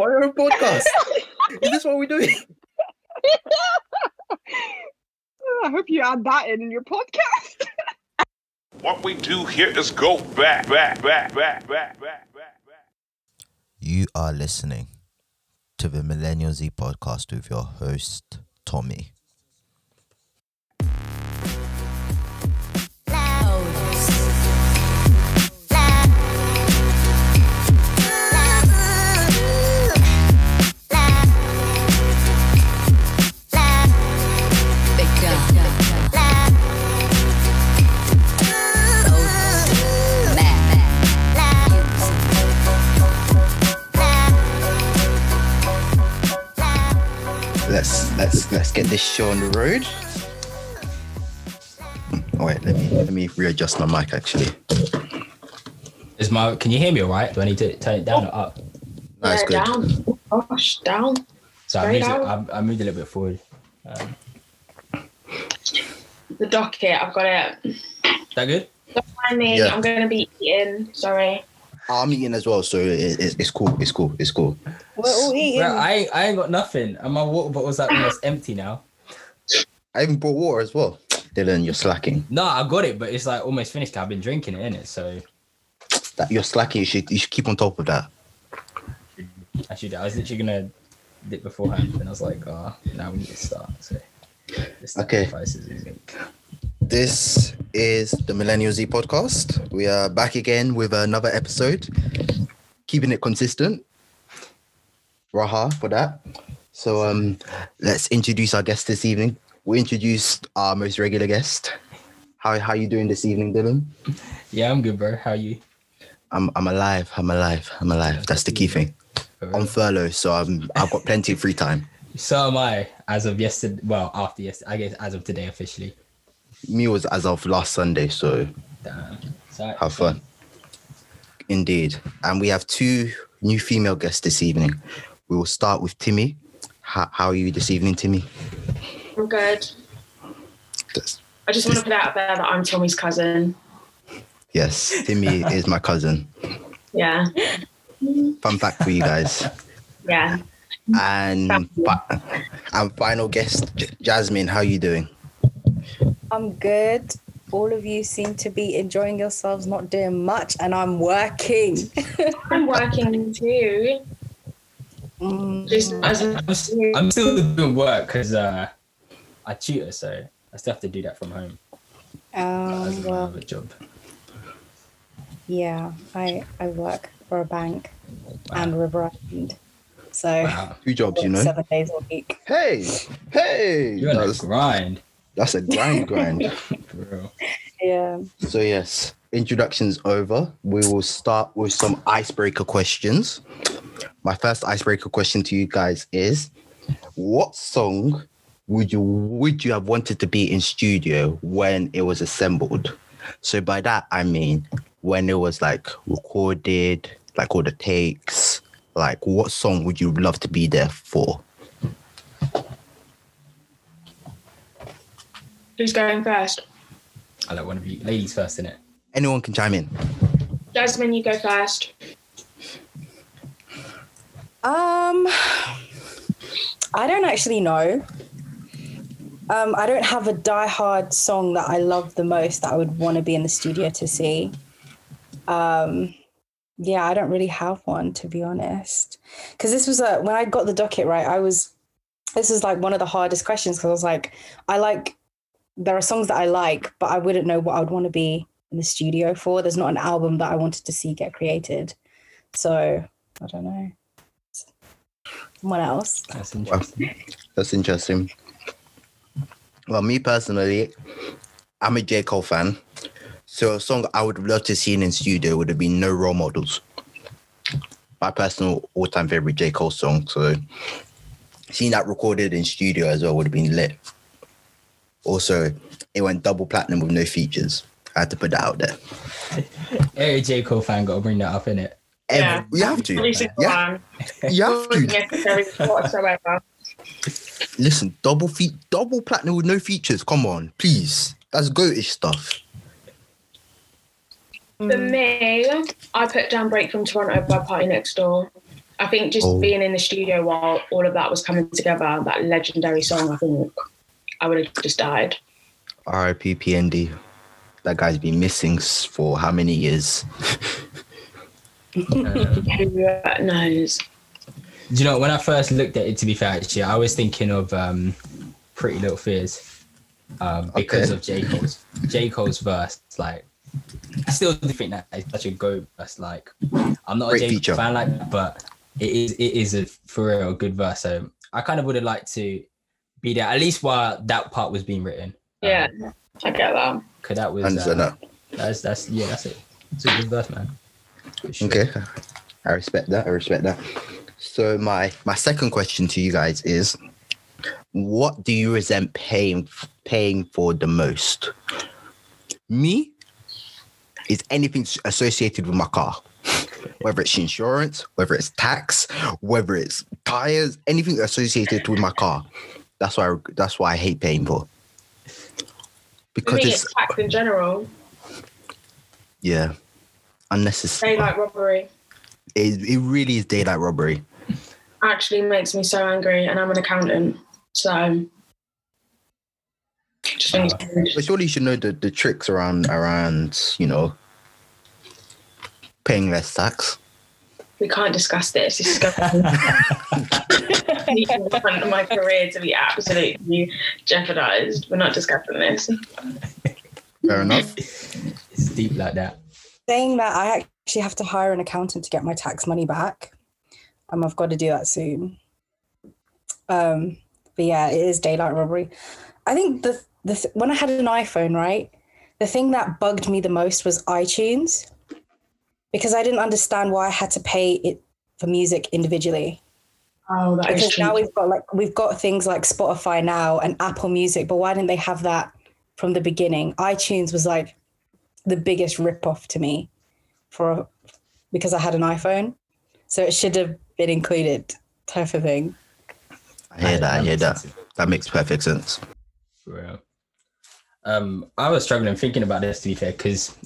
my own podcast. Is this what we're doing? I hope you add that in in your podcast. What we do here is go back, back, back, back, back, back, back, back. You are listening to the Millennial Z podcast with your host, Tomi. Let's let's let's get this show on the road. Oh wait, let me let me readjust my mic actually. Is my can you hear me all right? Do I need to turn it down or up? That's yeah, good. down. Gosh, down. So I Straight moved, it. I, I moved a little bit forward. Um, The docket, I've got it. is that good? Don't mind me. Yeah. I'm going to be eating. Sorry. I'm eating as well, so it, it, it's cool. It's cool. It's cool. We're all eating. Bro, I, ain't- I ain't got nothing. And my water bottle's like almost empty now. I even brought water as well. Dillon, you're slacking. No, I got it, but it's like almost finished. I've been drinking it in it, so That you're slacking. You should you should keep on top of that. I should. I was literally gonna dip beforehand, and I was like, oh, now we need to start. So Okay. Sacrifice is easy. This is the Millennial Z podcast. We are back again with another episode, keeping it consistent. Raha for that. So um, let's introduce our guest this evening. We introduced our most regular guest. How how you doing this evening, Dillon? Yeah, I'm good, bro. How are you? I'm I'm alive. I'm alive. I'm alive. That's the key thing. On furlough, so I'm I've got plenty of free time. So am I. As of yesterday, well, after yesterday, I guess as of today officially. Me was as of last Sunday, so Damn. So have fun. Indeed. And we have two new female guests this evening. We will start with Timi. How, how are you this evening, Timi? I'm good. That's- I just want to put out there that I'm Tomi's cousin. yes, Timi is my cousin. Yeah. Fun fact for you guys. Yeah. And fi- and final guest, J- Jasmin. How are you doing? I'm good. All of you seem to be enjoying yourselves, not doing much, and I'm working. I'm working too. Mm, Just as a, I'm, s- I'm still doing work because uh, I tutor, so I still have to do that from home. As um, my well, other job. yeah, I I work for a bank and River Island, so Wow, Two jobs, you know. seven days a week. Hey, hey. you're on a grind, that's a grind, grind. for. Yeah. So yes, introductions over. We will start with some icebreaker questions. My first icebreaker question to you guys is: What song would you would you have wanted to be in studio when it was assembled? So by that I mean when it was like recorded, like all the takes. Like, what song would you love to be there for? Who's going first? I like one of you, ladies first, in it. Anyone can chime in. Jasmin, you go first. Um, I don't actually know. Um, I don't have a die-hard song that I love the most that I would want to be in the studio to see. Um, yeah, I don't really have one to be honest. Because this was a when I got the docket right, I was this was like one of the hardest questions because I was like, I like there are songs that I like, but I wouldn't know what I would want to be in the studio for. There's not an album that I wanted to see get created. So I don't know. Someone else. That's interesting. That's interesting. Well, me personally, I'm a J. Cole fan. So a song I would love to see in studio would have been No Role Models. My personal all-time favorite J. Cole song. So seeing that recorded in studio as well would have been lit. Also, it went double platinum with no features. I had to put that out there. Every J Cole fan got to bring that up in it. Yeah. You have to. Every Yeah, you have to. Listen, double feet, double platinum with no features. Come on, please. That's goatish stuff. For me, I put down Break from Toronto by PartyNextDoor. I think just Oh. being in the studio while all of that was coming together, that legendary song, I think I would have just died. R.I.P. PND. That guy's been missing for how many years? Who uh, knows? Do you know when I first looked at it? To be fair, actually, I was thinking of um, Pretty Little Fears um, because Okay. of J Cole's J Cole's verse. Like, I still think that it's such a go verse. Like, I'm not Great a J feature. Cole fan, like, that, but it is it is a for real good verse. So I kind of would have liked to be there at least while that part was being written. Yeah, I get that. because that was I understand uh, that. that's that's yeah, that's it. It's a good verse, man. Sure. Okay, I respect that. I respect that. So my my second question to you guys is, what do you resent paying paying for the most? Me is anything associated with my car, whether it's insurance, whether it's tax, whether it's tires, anything associated with my car. That's why that's why I hate paying for. For Because me, it's it's tax in general. yeah, unnecessary. Daylight robbery It, it really is daylight robbery. actually makes me so angry, and I'm an accountant, so think. But surely you should know the, the tricks around around you know paying less tax. We can't discuss this. This is going to my career to be absolutely jeopardized. We're not discussing this. Fair enough. It's deep like that. Saying that, I actually have to hire an accountant to get my tax money back. Um, I've got to do that soon. Um, but yeah, it is daylight robbery. I think the the th- when I had an iPhone, right, the thing that bugged me the most was iTunes, because I didn't understand why I had to pay it for music individually. Oh, that is because true. now we've got like we've got things like Spotify now and Apple Music, but why didn't they have that from the beginning? iTunes was like the biggest ripoff to me for because I had an iPhone, so it should have been included, type of thing. I hear that. I hear that. That makes perfect sense. For real. Um, I was struggling thinking about this to be fair, because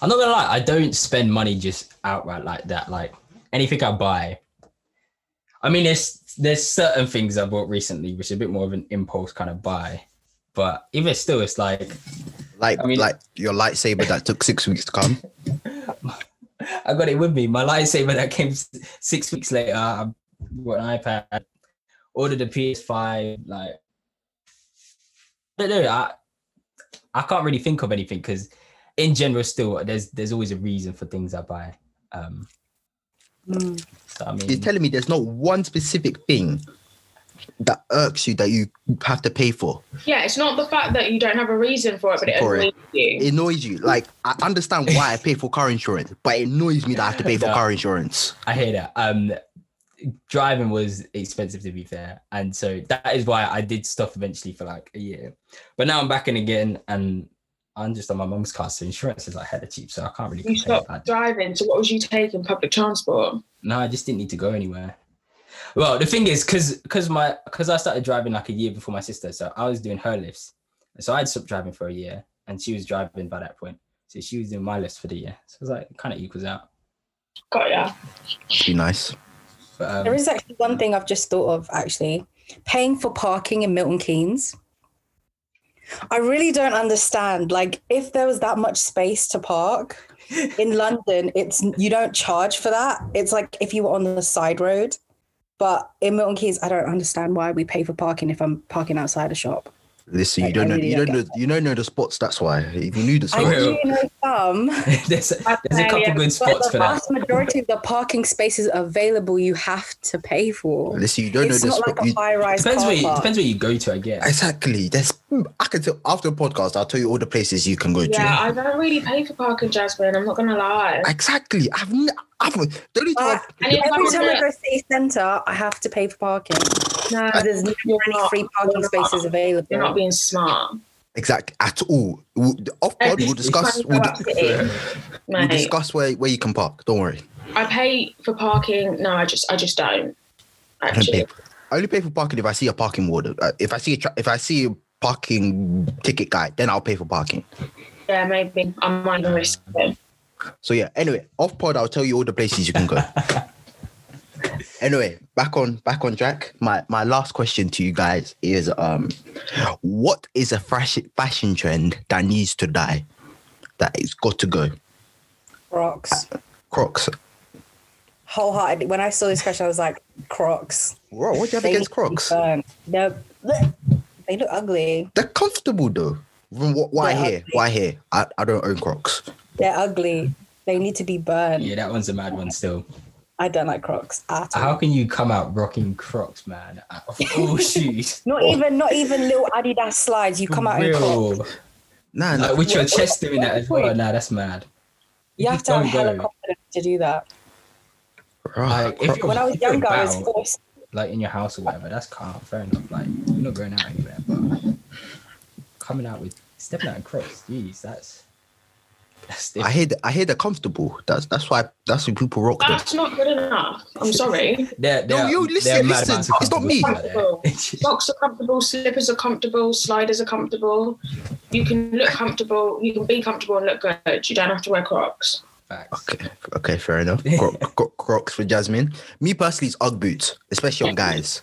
I'm not gonna lie, I don't spend money just outright like that. Like anything I buy. I mean, there's there's certain things I bought recently which are a bit more of an impulse kind of buy, but even still, it's like Like I mean- like your lightsaber that took six weeks to come. I got it with me. My lightsaber that came six weeks later. I bought an iPad, ordered a PS5. Like, I don't know. I I can't really think of anything because, in general, still there's there's always a reason for things I buy. Um, Mm. so I mean, You're telling me there's not one specific thing that irks you that you have to pay for. yeah, it's not the fact that you don't have a reason for it, but it For it. annoys you. It annoys you. Like I understand why I pay for car insurance, but it annoys me that I have to pay for No. car insurance. I hear that. Um, driving was expensive to be fair, and so that is why I did stuff eventually for like a year. But now I'm back in again, and I'm just on my mum's car, so insurance is like hella cheap, so I can't really You stopped I- driving, so what was you taking? Public transport? No, I just didn't need to go anywhere. Well, the thing is, because because my because I started driving like a year before my sister, so I was doing her lifts, so I'd stopped driving for a year, and she was driving by that point, so she was doing my lifts for the year. So it was like kind of equals out. Got ya. Be nice. But um, There is actually one thing I've just thought of actually paying for parking in Milton Keynes. I really don't understand. Like, if there was that much space to park in London, it's you don't charge for that. It's like if you were on the side road. But in Milton Keynes, I don't understand why we pay for parking if I'm parking outside a shop. Listen, you don't know you don't don't know you don't know the spots, that's why. If you knew the spots, I do know some. there's, there's a couple good spots the for that. vast majority of the parking spaces available, you have to pay for. listen, you don't It's know the not spot. like you- a high-rise Depends where you, depends where you go to, I guess. Exactly. There's I can tell after the podcast, I'll tell you all the places you can go Yeah, to. I don't really pay for parking, Jasmin. I'm not gonna lie. Exactly. I've n- I've the only time Uh, And every I'm time I not- go city centre, I have to pay for parking. No, There's never you're any free parking spaces available. You're not being smart. exactly at all. We'll- Off pod, we'll discuss. We'll, Go up we'll discuss where, where you can park. Don't worry. I pay for parking. No, I just I just don't. I don't Actually, pay. I only pay for parking if I see a parking warden. Uh, if I see a tra- if I see a parking ticket guy, then I'll pay for parking. yeah, maybe I might even risk it. So yeah. Anyway, off pod, I'll tell you all the places you can go. Anyway, back on back on track. My my last question to you guys is um what is a fashion fashion trend that needs to die? That it's got to go. Crocs. Crocs. Wholeheartedly. When I saw this question, I was like, Crocs. Bro, what do you have They against need Crocs? They're, they look ugly. They're comfortable though. From what, what I They're hear, ugly. what I I, I don't own Crocs. They're ugly. They need to be burned. Yeah, that one's a mad one still. I don't like Crocs at all. How can you come out rocking Crocs, man? Of all shoes. Not even, not even little Adidas slides. You come out in Crocs. Real. Nah, nah. Like, with your What- chest doing that as well. Wait. Nah, that's mad. You have to have Don't hella go. confidence to do that. Like, if you're, When I was if you're I was forced. like in your house or whatever, that's calm, fair enough. Like you're not going out anywhere, but coming out with stepping out in Crocs, jeez, that's that's I different. hear I hear they're comfortable. That's that's why that's why people rock them. That's not good enough. I'm sorry. They're, they're, yo, listen, they're mad listen, it's not me. comfortable. Socks are comfortable, slippers are comfortable, sliders are comfortable. You can look comfortable, you can be comfortable and look good. You don't have to wear Crocs. Facts. Okay, okay, fair enough. Cro- cro- Crocs for Jasmin. Me personally, it's UGG boots, especially on guys.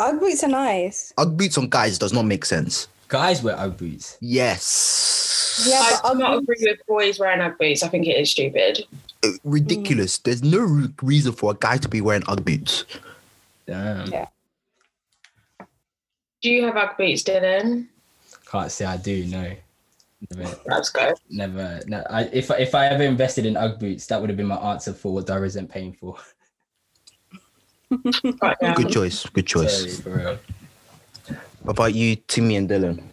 Ugg boots are nice. UGG boots on guys does not make sense. Guys wear Ugg boots. Yes. Yeah, I but do not boots, agree with boys wearing Ugg boots. I think it is stupid. Uh, Ridiculous. There's no re- reason for a guy to be wearing UGG boots. Damn. Yeah. Do you have Ugg boots, Dillon? Can't say I do. No. Never. That's good. Never. No, I, if I- if I ever invested in UGG boots, that would have been my answer for what I resent paying for. Right now. Good choice. Good Sorry, choice. for real. What about you, Timi and Dillon?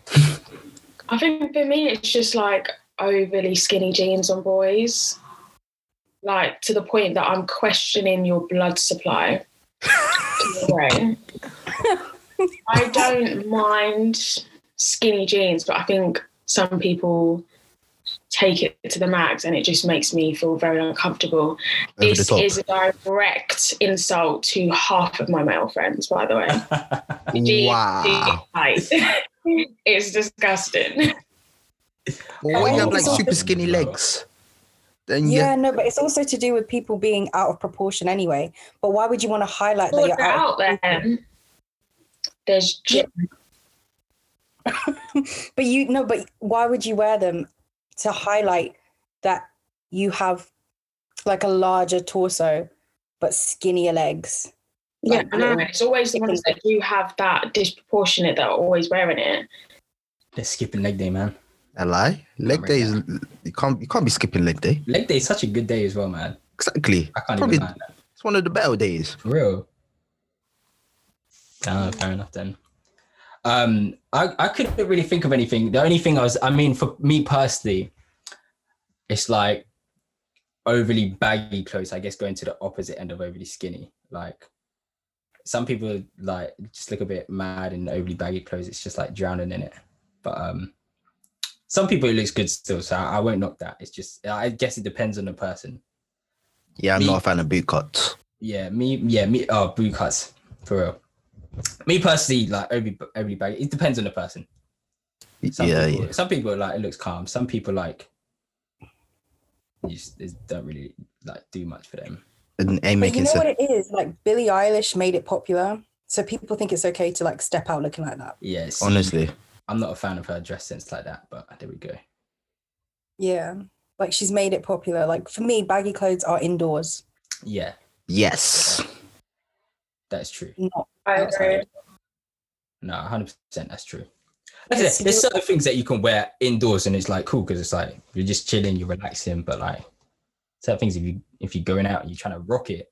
I think for me, it's just like overly skinny jeans on boys. Like to the point that I'm questioning your blood supply. to your brain. I don't mind skinny jeans, but I think some people take it to the max and it just makes me feel very uncomfortable. Over this is a direct insult to half of my male friends, by the way. Wow. it's disgusting. Well, when you have like super skinny legs, then yeah, yeah, no, but it's also to do with people being out of proportion anyway. But why would you want to highlight that you're out? out there. There's gym. But you no, but why would you wear them to highlight that you have like a larger torso but skinnier legs? Yeah, Like I know. little It's always the ones that do have that disproportionate that are always wearing it. They're skipping leg day, man. a lie. Leg day is you can't you can't be skipping leg day. Leg day is such a good day as well, man. Exactly. I can't Probably even lie. it's one of the better days. For real. Ah, fair enough then. Um, I, I couldn't really think of anything. The only thing I was, I mean, for me personally, it's like overly baggy clothes, I guess going to the opposite end of overly skinny. Like some people like just look a bit mad in overly baggy clothes. It's just like drowning in it. But um some people it looks good still, so I, I won't knock that. It's just I guess it depends on the person. Yeah, I'm Me- not a fan of boot cuts. Yeah, me. Yeah, me. Oh, boot cuts for real. Me personally, like every every bag. It depends on the person. Some yeah, people, yeah. Some people like it looks calm. Some people like you just it don't really like do much for them. It ain't But you making know sense. what it is? Like Billie Eilish made it popular. So people think it's okay to like step out looking like that. Yes. Honestly, I'm not a fan of her dress sense like that. But there we go. Yeah. Like she's made it popular. Like for me, baggy clothes are indoors, Yeah, yes. That's true. not I outside. agree. No, 100. percent That's true. Like I Yes, there's certain things that you can wear indoors and it's like cool because it's like you're just chilling, you're relaxing. But like certain things, if you if you're going out and you're trying to rock it,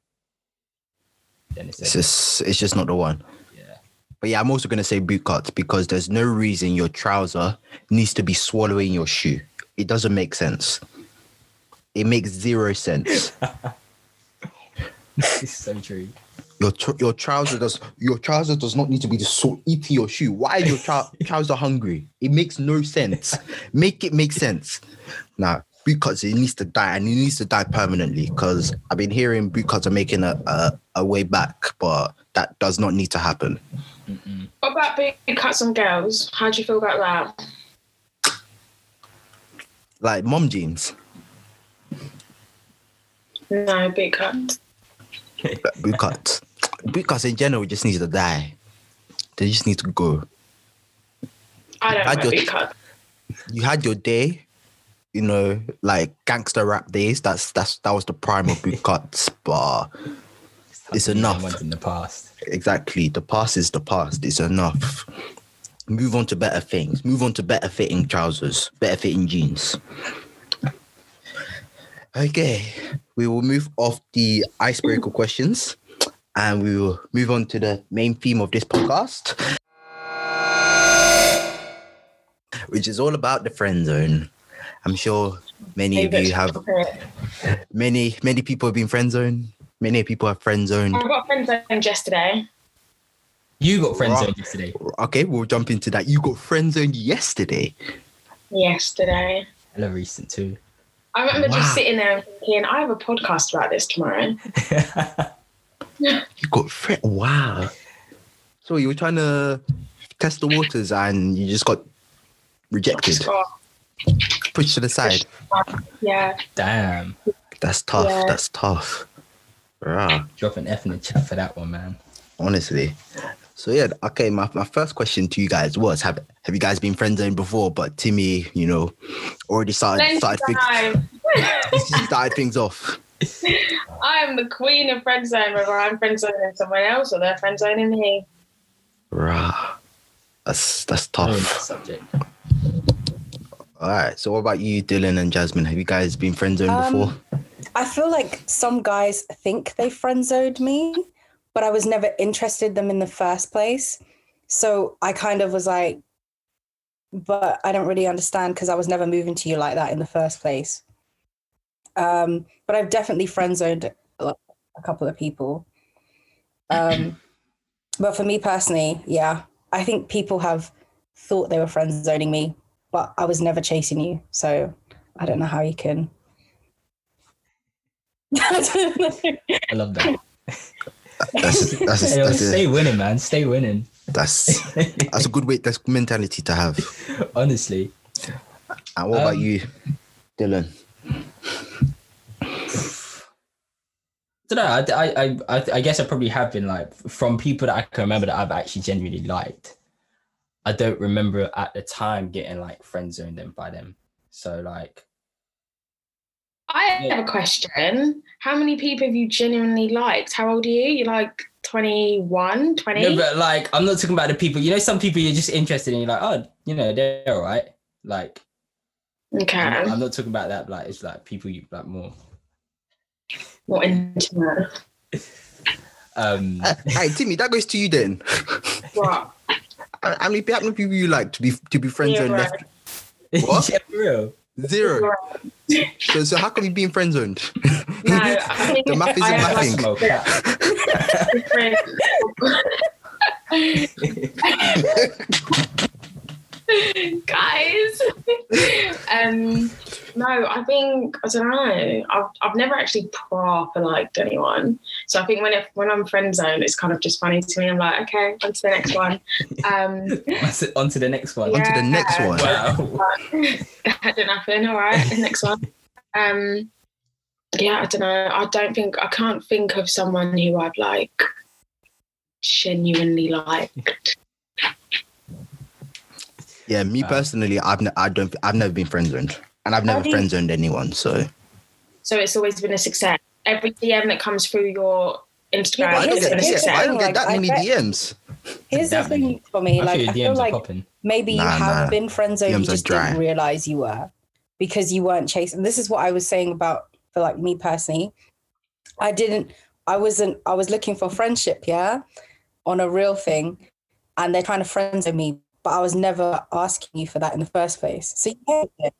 then it's, It's just it's just not the one. yeah. But yeah, I'm also gonna say boot cuts because there's no reason your trouser needs to be swallowing your shoe. It doesn't make sense. It makes zero sense. it's so true. Your tr- your trouser does your trouser does not need to be the sort eating your shoe. Why is your trou- trouser hungry? It makes no sense. Make it make sense. Now boot cuts it needs to die and it needs to die permanently because I've been hearing boot cuts are making a, a a way back, but that does not need to happen. Mm-mm. What about big cuts on girls? How do you feel about that? Like mom jeans. No, big cuts. boot cuts. Boot cuts in general we just need to die. They just need to go. I don't I know just- boot. You had your day, you know, like gangster rap days. That's that's that was the prime of boot cuts, but It's Them enough. in the past. exactly the past is the past. It's enough. Move on to better things. Move on to better fitting trousers, better fitting jeans. Okay, we will move off the icebreaker questions and we will move on to the main theme of this podcast, which is all about the friend zone. I'm sure many of you have many many people have been friend zoned. Many people have friend zoned. I got friend zoned yesterday. You got friend Right. zoned yesterday. Okay, we'll jump into that. You got friend zoned yesterday. Yesterday. Hello, recent too. I remember Wow. just sitting there and thinking, I have a podcast about this tomorrow. You got friend. Wow. So you were trying to test the waters and you just got rejected, pushed to the side. yeah. Damn. That's tough. Yeah. That's tough. Rah. Drop an F in the chat for that one, man. honestly. So yeah, okay. My, my first question to you guys was: Have have you guys been friend zoned before? But Timi, you know, already started Plenty started, things, time. started things off. I am the queen of friend zone, whether I'm friend zoning someone else or they're friend zoning me. Rah. That's that's On that tough. subject. All right. So what about you, Dillon and Jasmin? Have you guys been friend zoned Um, before? I feel like some guys think they friend zoned me, but I was never interested in them in the first place. So I kind of was like, but I don't really understand because I was never moving to you like that in the first place. Um, but I've definitely friend zoned a a couple of people. Um, but for me personally, yeah, I think people have thought they were friend zoning me, but I was never chasing you. So I don't know how you can. I love that. That's that's Hey, yo, that's, stay a, winning, man. Stay winning. that's that's a good way. That's mentality to have. Honestly. And what about Um, you, Dillon? Don't know. I, I, I, I guess I probably have been like from people that I can remember that I've actually genuinely liked. I don't remember at the time getting like friend zoned them by them. So like, I have a question. How many people have you genuinely liked? How old are you? You're like 21, 20? no, but like, I'm not talking about the people. You know, some people you're just interested in. You're like, oh, you know, they're all right. Like, okay. I'm, I'm not talking about that. Like, it's like people you like more. More intimate. Um, Hey, Timi, that goes to you then. What? How how many, how many people you like to be to be friend zoned? Zero. Left What? yeah, for real. zero. So, so how come you being friend zoned? No, the math isn't I have, like, mathing. Smoke that. guys. Um no i think i don't know. I've, I've never actually proper liked anyone. So i think when it, when i'm friend zone it's kind of just funny to me. I'm like okay on to the next one. Um On to the next one. Yeah. On to the next one. Wow. that didn't happen. All right the next one. Um yeah i don't know. I don't think i can't think of someone who i've like genuinely liked Yeah, me Wow. personally, I've ne- I don't I've never been friend zoned, and I've never do you- friend zoned anyone. So So it's always been a success. Every DM that comes through your Instagram Yeah, I don't get, the- been a here's the yeah, I don't get that I many bet- DMs. Here's the thing many. for me, I like I feel like popping. maybe you Nah, have nah. been friend zoned, you just didn't realize you were because you weren't chasing. This is what I was saying about for like me personally. I didn't. I wasn't. I was looking for friendship, yeah, on a real thing, and they're trying to friend zone me, but I was never asking you for that in the first place. So you get it.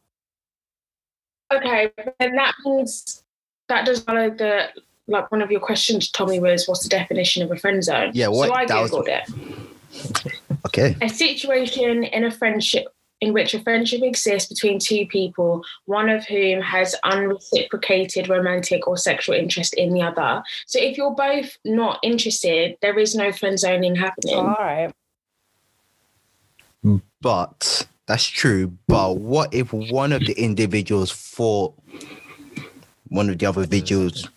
Okay, but then that means that does follow the like one of your questions, Tomi, was what's the definition of a friend zone? Yeah, what- So I that was- googled it. Okay. A situation in a friendship in which a friendship exists between two people, one of whom has unreciprocated romantic or sexual interest in the other. So if you're both not interested, there is no friend zoning happening. All right. But that's true. But what if one of the individuals thought one of the other individuals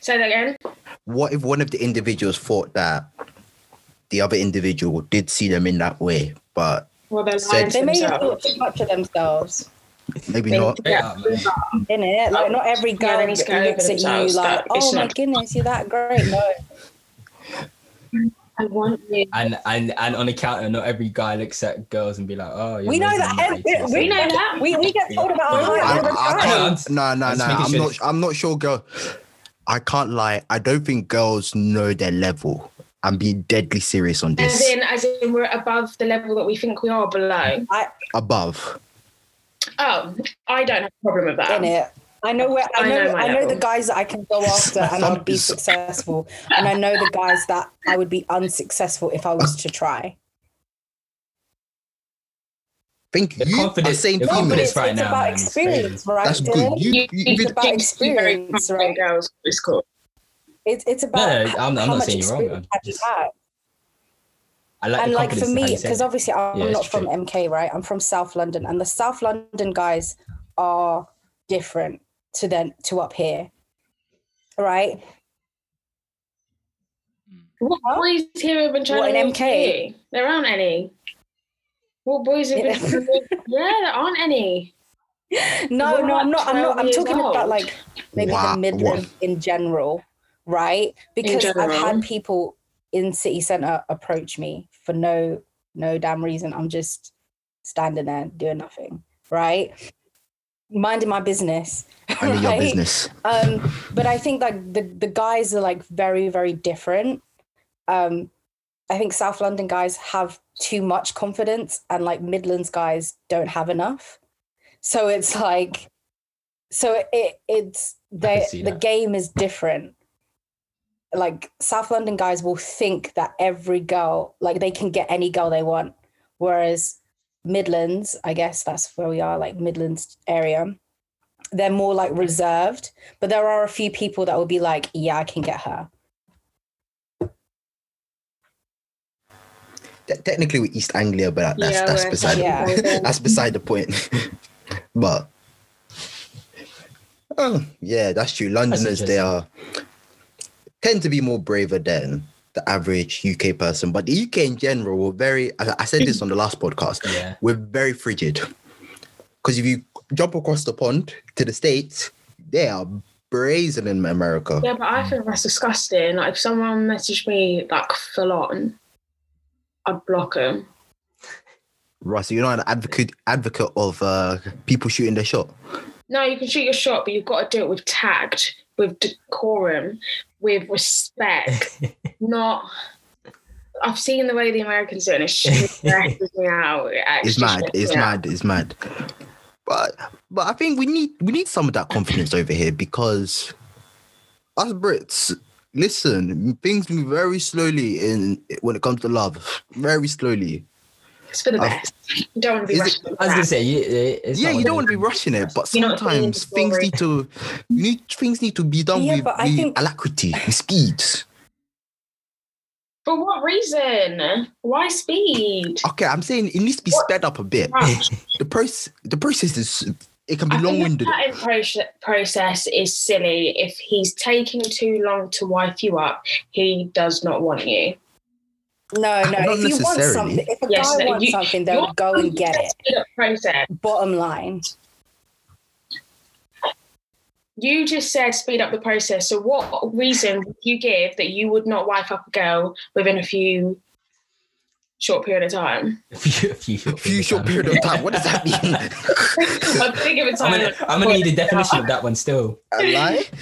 Say that again. What if one of the individuals thought that the other individual did see them in that way, but Well, they're Said- They may have thought too much of themselves. maybe They- not? Yeah. In it, like not every Yeah, girl they need to that get over looks at you like, oh my not- goodness, you're that great. No, I want you. And and and on account of not every guy looks at girls and be like, oh, you're we know that. you're ev- great, we, We know that. We, we get told about our height I, all the I time. can't. No, no, I'm no. I'm sure- not. I'm not sure, girl. I can't lie. I don't think girls know their level. I'm being deadly serious on this. As this. in, as in, we're above the level that we think we are below. Above. Oh, I don't have a problem with that. in it. I know where I I know. know I know the guys that I can go after and I'll be successful, and I know the guys that I would be unsuccessful if I was to try. Think The you are confidence- saying the No, but female. confidence right it's now, about man, experience, right? That's good. You, You, you, you, you, about think you're very experience, right? Girls, it's cool. It's it's about No, no, I'm- I'm how not much saying you're wrong, experience man. have you had. I like and like for confidence in how me, because obviously I'm Yeah, not from true. MK, right? I'm from South London, and the South London guys are different to then to up here, right? Hmm. What Huh? boys here have been trying What, to in walk MK? you? There aren't any. What boys have been? Yeah. trying to walk- yeah, there aren't any. No, We're no, I'm not. I'm not. I'm years talking about like maybe Wow, the Midland in general, right? Because I've had people in city centre approach me for no no damn reason. I'm just standing there doing nothing, right? Minding my business. Under your business. Um, but I think like the the guys are like very very different. Um, I think South London guys have too much confidence, and like Midlands guys don't have enough. So it's like, so it it's they the game is different. Like South London guys will think that every girl, like they can get any girl they want, whereas Midlands, I guess that's where we are, like Midlands area they're more like reserved, but there are a few people that will be like, yeah, I can get her. Technically, we're East Anglia, but that's Yeah, that's beside Yeah. that's beside the point. but oh yeah, that's true. Londoners they are tend to be more braver than the average UK person, but the UK in general, we're very. I, I said this on the last podcast. Yeah. We're very frigid because if you jump across the pond to the states, they are brazen in America. Yeah, but I think that's disgusting. Like if someone messaged me like full on, I'd block them. Russ, you're not an advocate advocate of uh, people shooting their shot. No, you can shoot your shot, but you've got to do it with tact, with decorum, with respect. not. I've seen the way the Americans do it, and it stresses me out. It It's mad. It's me out. mad. It's mad. But but I think we need we need some of that confidence over here because us Brits, listen, things move very slowly in when it comes to love. Very slowly. It's for the I've- best. You don't want to be Is rushing. I was gonna say, you, it's yeah, you don't want to be rushing it, but You're not seeing the sometimes things need to need things need to be done Yeah, with, but I with think- alacrity, with speed. For what reason? Why speed? Okay, I'm saying it needs to be What? sped up a bit. The process the process is it can be I long-winded. patent proce- process is silly. If he's taking too long to wife you up, he does not want you. No, no. Not if you want something, if a Yes, guy no, wants you- something, they'll You're- go and get it. Process. Bottom line. You just said speed up the process. So, what reason would you give that you would not wife up a girl within a few short period of time? a few, a few short, Few short period of time. What does that mean? I'm thinking of a I'm time. gonna, I'm gonna need a definition of that one still. A lie?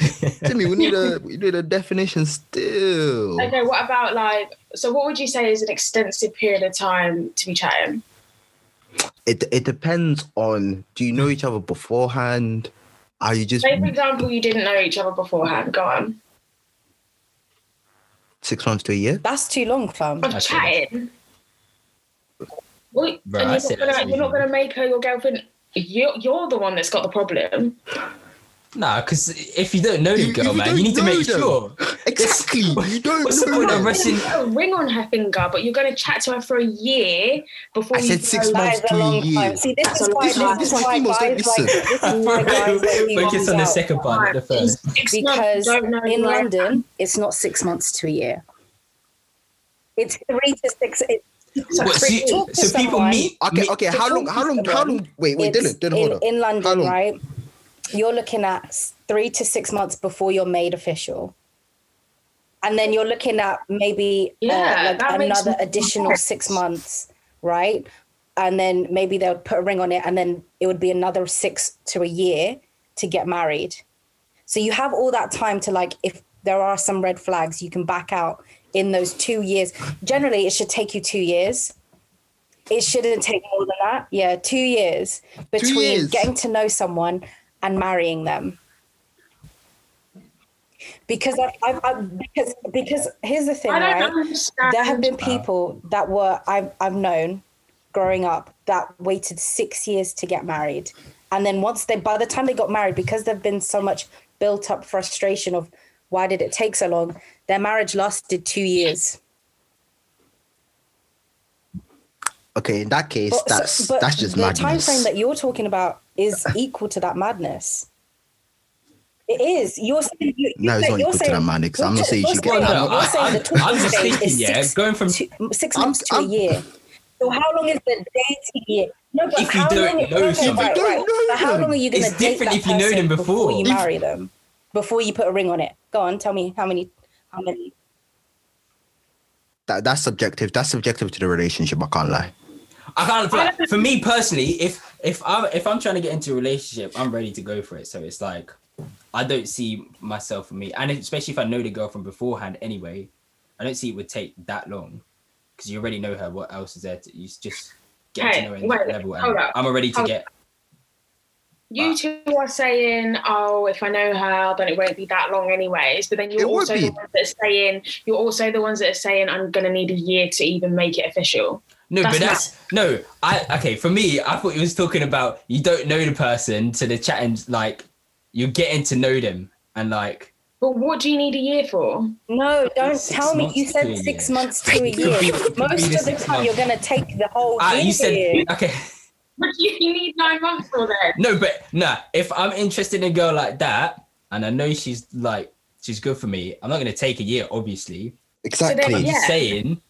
Timi, we need a we need a definition still. Okay, what about like? So, what would you say is an extensive period of time to be chatting? It it depends on do you know each other beforehand? Are you just Say, for example, you didn't know each other beforehand. Go on. six months to a year? That's too long, fam. Of That's chatting. Well, Bro, and you're, not gonna, you're not gonna make her your girlfriend. You're, you're the one that's got the problem. Nah, because if you don't know the You- girl, you man, don't you need to know make them. sure. Exactly. You don't What's the know. point of that. rushing? a ring on her finger, but you're going to chat to her for a year before I you said six months. That is to a a long year. time. See, this That's is a why long time. this is This is why females don't guys like this is why guys like you Focus on the out. second part, not the first. Six months, because you don't know in where- London it's not six months to a year. It's three to six. It's, What, so, you- talk to so people someone. meet. Okay, meet- okay. How long? How long? How long? Wait, wait, it's Dillon, Dillon, in, hold on. in London, right? You're looking at three to six months before you're made official. And then you're looking at maybe Yeah, uh, like another additional sense. six months, right? And then maybe they'll put a ring on it, and then it would be another six to a year to get married. So you have all that time to like, if there are some red flags, you can back out in those two years. Generally, it should take you two years. It shouldn't take more than that. Yeah, two years between years. getting to know someone and marrying them. Because I, I, I because because here's the thing, I don't right? understand. There have been people that were I've I've known growing up that waited six years to get married, and then once they by the time they got married, because there've been so much built up frustration of why did it take so long, their marriage lasted two years. Okay, in that case, But, so- that's but that's just the madness. time frame that you're talking about is equal to that madness. It is. You're saying you, No, it's you're not equal to saying- that madness. I'm not you're saying you should saying- get. No, you're I- saying the talking I'm just stage thinking, is yeah, six going from- to, mm, six I'm- months to I'm- a year. So how long is the dating year? No, but If you how don't long, know okay, someone. right, If you right. don't know how long are you going to It's date different that if you know person them before. you If- marry them? Before you put a ring on it. Go on, tell me how many. How many? That, that's subjective. That's subjective to the relationship. I can't lie. I can't. Like, for me personally, if if I'm if I'm trying to get into a relationship, I'm ready to go for it. So it's like I don't see myself for me, and especially if I know the girl from beforehand anyway, I don't see it would take that long because you already know her. What else is there? To, you just get Hey, to know her wait, level, and I'm already to hold get. You two are saying, "Oh, if I know her, then it won't be that long, anyways." But then you're also the ones that are saying, "You're also the ones that are saying I'm going to need a year to even make it official." No, That's but that's no. I okay. For me, I thought he was talking about you don't know the person, so the chat and like you're getting to know them, and like But what do you need a year for? No, don't Six tell me. You said six months to a year. Most of the six time, you're going to take the whole ah, year. you said okay. What do you need nine months for then? No, but nah. If I'm interested in a girl like that, and I know she's like she's good for me, I'm not gonna take a year, obviously. Exactly. I'm Yeah. just saying.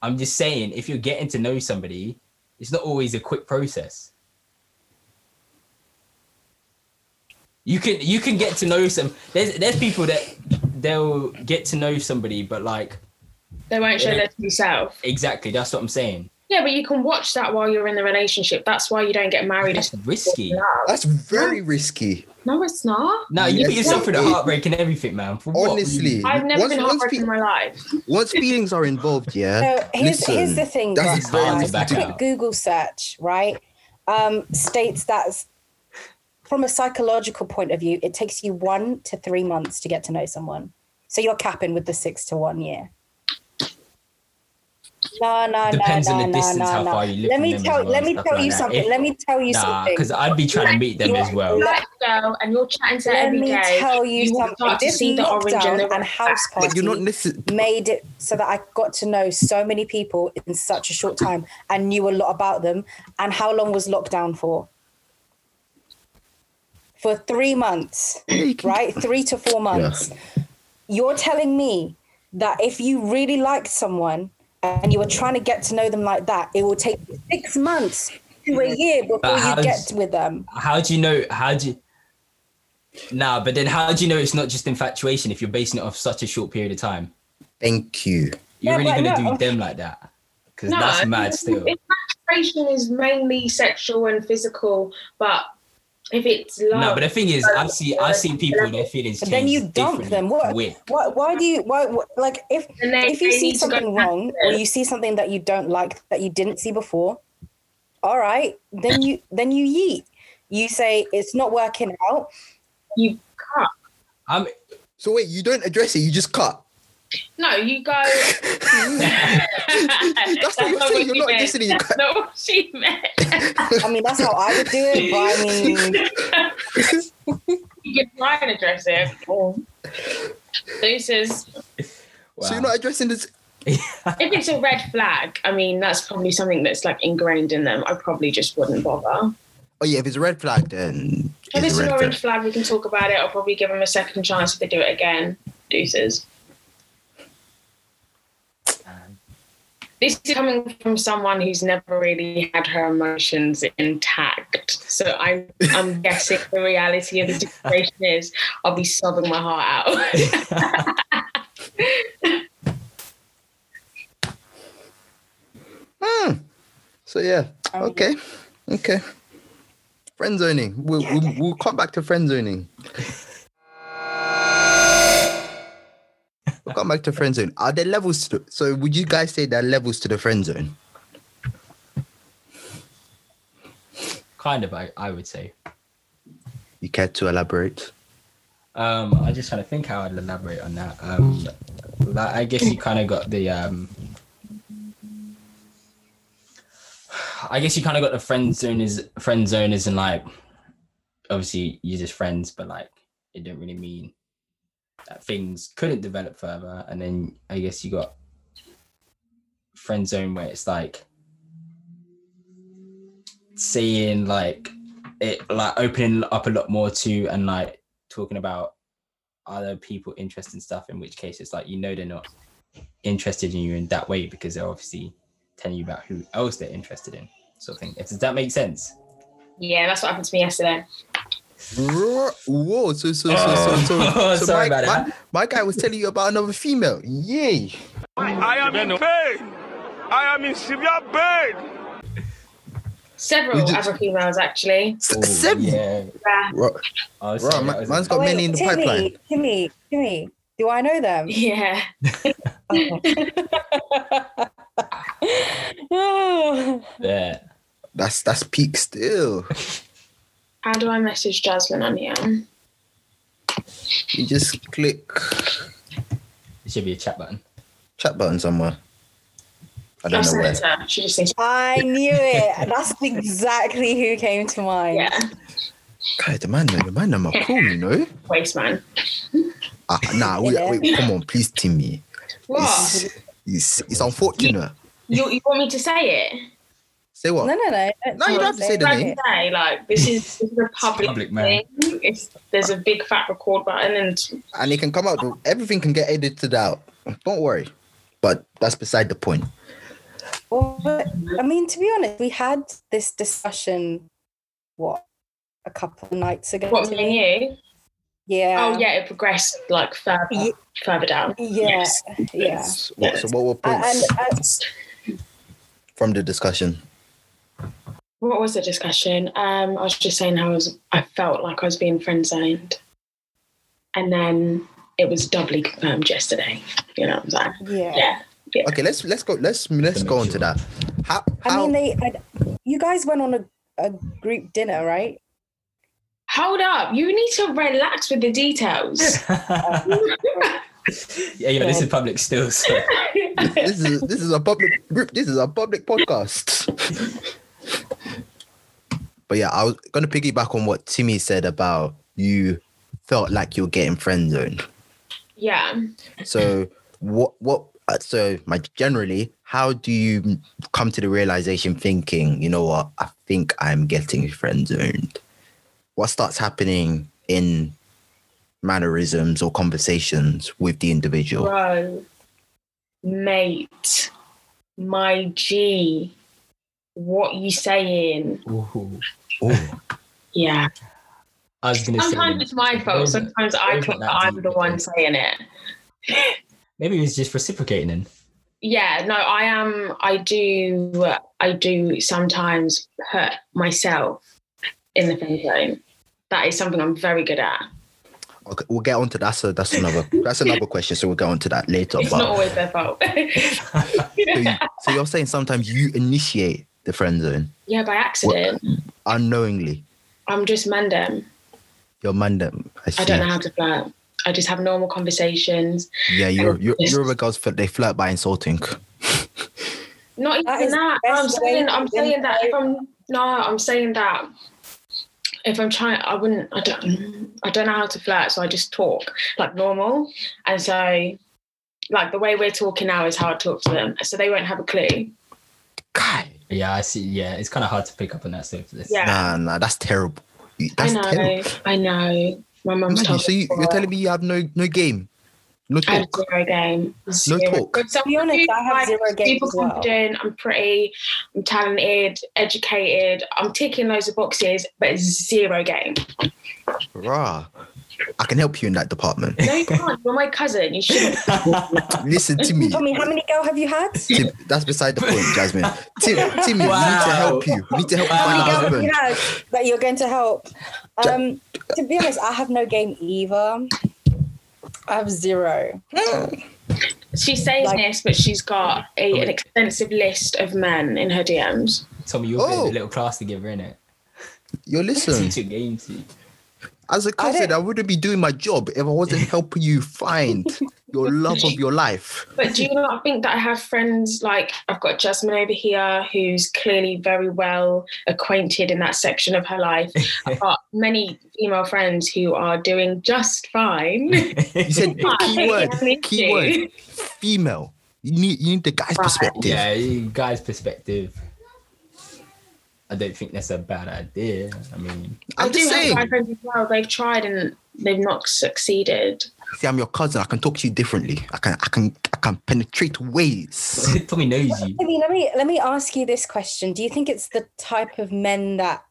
I'm just saying, if you're getting to know somebody, it's not always a quick process. You can you can get to know some. There's there's people that they'll get to know somebody, but like They won't show Yeah. their true self. exactly that's what I'm saying. Yeah, but you can watch that while you're in the relationship. That's why you don't get married. That's risky. That's very risky. no it's not. No, you Yes, put yourself it through the heartbreak and everything, man. For what? Honestly, I've never once, been heartbroken fe- in my life. once feelings are involved, yeah. So here's listen, here's the thing, that's guys. very hard guys. back Quick out. Google search, right? Um, states that from a psychological point of view, it takes you one to three months to get to know someone. So you're capping with the six to one year. No, no, Depends no, on no, the no, distance, no, how no. far you live Let from me them as tell. well let and me stuff tell like you that. something. If- let me tell you Nah, something. because I'd be trying to meet them as well. You like a girl and you're chatting to her Let every me day. tell you, will something. start to This see the orange and lockdown the and red house flags. party But you're not listening. made it so that I got to know so many people in such a short time and knew a lot about them. And how long was lockdown for? For three months, right? Three to four months. You're telling me that if you really liked someone and you were trying to get to know them like that, it will take six months to a year before you how's- get with them. How do you know? How do you? Nah, but then how do you know it's not just infatuation if you're basing it off such a short period of time? Thank you. You're Yeah, really gonna no. do them like that? Because No, that's mad still. Infatuation is mainly sexual and physical, but if it's love, No, but the thing is, I've seen I've seen people their feelings But change then you dump them. What, quick. why, why do you, why, what, like, if, they, if you see need to go something wrong or you see something that you don't like that you didn't see before all right then you then you yeet you say it's not working out you cut. I'm So wait, you don't address it. You just cut. No, you go. That's what you're saying. You're she not meant. listening. That's not what she meant. i mean that's how i would do it but i mean you can try and address it. Or Deuces. Wow. So you're not addressing this. If it's a red flag, I mean, that's probably something that's like ingrained in them. I probably just wouldn't bother. Oh yeah, if it's a red flag, then If it's it's an orange flag. flag, we can talk about it. I'll probably give them a second chance if they do it again. Deuces. Um, This is coming from someone who's never really had her emotions intact. So I'm, I'm guessing the reality of the situation is I'll be sobbing my heart out. Hmm. So yeah, Um, okay, okay. Friend zoning. We'll, we'll, we'll come back to friend zoning. We'll come back to friend zone. Are there levels to? So would you guys say there are levels to the friend zone? kind of, I, I would say. You care to elaborate? Um, I just trying to think how I'd elaborate on that. Um, like, I guess you kind of got the um, I guess you kind of got the friend zone is friend zone is in like obviously you're just friends, but like it didn't really mean things couldn't develop further. And then I guess you got friend zone where it's like seeing like it like opening up a lot more to and like talking about other people interested in stuff in which case it's like you know they're not interested in you in that way because they're obviously telling you about who else they're interested in sort of thing if does that make sense yeah, that's what happened to me yesterday. Whoa! So so so so so. Oh, so sorry my, about my, that. my guy was telling you about another female. Yay! I am in pain. I am in severe pain. Several just- other females actually. S- Oh, seven. yeah Yeah. Ro- I was Right, saying man- that was man's a- got Oh, many wait, in the Timi, pipeline. Timi, Timi, do I know them? Yeah. Oh. yeah That's that's peak still. How do I message Jasmin on here? You just click it should be a chat button chat button somewhere. I don't know send where. it. She just needs I knew it. That's exactly who came to mind. yeah. God, the man, the man, them are cool, you know. Waste man. Ah, nah, wait, Yeah. wait, come on, please, Timi. What? It's, it's, it's unfortunate. You, you want me to say it? Say what? No, no, no. No, you don't have to say the Like name. I say, like this is, this is a public, Public, man. thing. It's, there's a big fat record button, and And it can come out. Everything can get edited out. Don't worry. But that's beside the point. Well, but, I mean, to be honest, we had this discussion, what, a couple of nights ago? what me and you? Yeah. Oh yeah, it progressed like further, Ye- further down. Yeah. Yes. Yeah. So what, so what were And, points and, uh, from the discussion? What was the discussion? Um, I was just saying how I was. I felt like I was being friend zoned, and then it was doubly confirmed yesterday. You know what I'm saying? yeah. Yeah. Okay, let's let's go. Let's let's go make on to that. How, I mean, they, I, you guys went on a, a group dinner, right? Hold up! You need to relax with the details. yeah yeah this is public still so this is this is a public group. This is a public podcast. but yeah, I was gonna piggyback on what Timi said about you felt like you're getting friend zoned. yeah. So what what uh, so my generally how do you come to the realization thinking you know what I think I'm getting friend zoned? What starts happening in mannerisms or conversations with the individual? Bro, mate, my G, what you saying? Ooh. Oh, i Yeah. was gonna Sometimes say it's my fault. Sometimes I those clock are that that I'm the one because- saying it. maybe it was just reciprocating then Yeah, no, I am. I do. I do sometimes put myself in the friend zone. That is something I'm very good at. okay, we'll get on to that. So that's another that's another question. So we'll get on to that later. It's but not always their fault. so, you, so you're saying sometimes you initiate the friend zone yeah, by accident. unknowingly. I'm just mandem. You're mandem. I, see. I don't know how to flirt. I just have normal conversations. Yeah, you're you're, Yes. you're girls flirt- they flirt by insulting. Not even is the that. I'm saying I'm saying that if I'm no, I'm saying that if I'm trying, I wouldn't. I don't. I don't know how to flirt, so I just talk like normal. And so, like the way we're talking now is how I talk to them, so they won't have a clue. Guy, Yeah, I see. Yeah, it's kind of hard to pick up on that stuff. This- Yeah. nah, nah, that's terrible. I know. terrible. I know. My mum's Imagine, told so you, you're telling me you have no no game, no I have zero game. Zero. talk. But To be honest, I have I'm zero game Super well. confident. I'm pretty. I'm talented. Educated. I'm ticking loads of boxes, but it's zero game. Rah, I can help you in that department. No, you can't. You're my cousin. You shouldn't. Listen to me. Tomi, how many girl have you had? Tim, that's beside the point, Jasmin. Tim, Timi, we need to help you. We need to help you How find many a girls have you had that you're going to help? Um, to be honest, I have no game either. I have zero. She's saying Like- this, but she's got a, an extensive list of men in her DMs. Tomi, you're Oh. a little class together, innit? Yo, listen. Teach your game to you. As a cousin, I wouldn't be doing my job if I wasn't helping you find your love of your life. But do you not think that I have friends like I've got Jasmin over here who's clearly very well acquainted in that section of her life. I've got many female friends who are doing just fine. You said I keyword, have an issue. keyword, female. You need you need the guy's Right. perspective. yeah, you guys' perspective. I don't think that's a bad idea. I mean, I I'm do just saying. guy friends as well. They've tried and they've not succeeded. See, I'm your cousin. I can talk to you differently. I can I can I can penetrate ways. Tomi knows you. Maybe let me let me ask you this question. Do you think it's the type of men that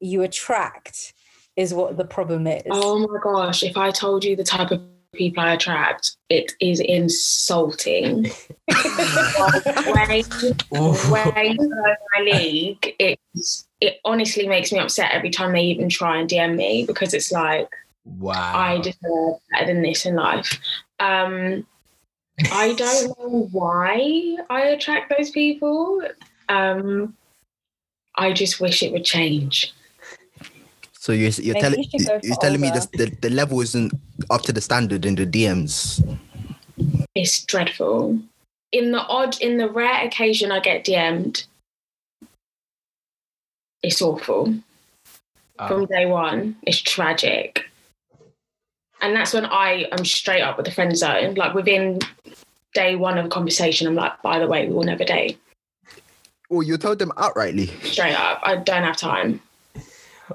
you attract is what the problem is? Oh my gosh, if I told you the type of people I attract, it is insulting. way, way my league. It's it honestly makes me upset every time they even try and DM me because it's like Wow. I deserve better than this in life. Um, I don't know why I attract those people. Um, I just wish it would change. So you're you're Maybe telling you you're for telling me older. this, the the level isn't up to the standard in the DMs. It's dreadful. In the odd, in the rare occasion I get DM'd, it's awful. Uh, From day one, it's tragic. And that's when I am straight up with the friend zone. Like within day one of a conversation, I'm like, by the way, we will never date. Well, you told them outrightly. Straight up. I don't have time.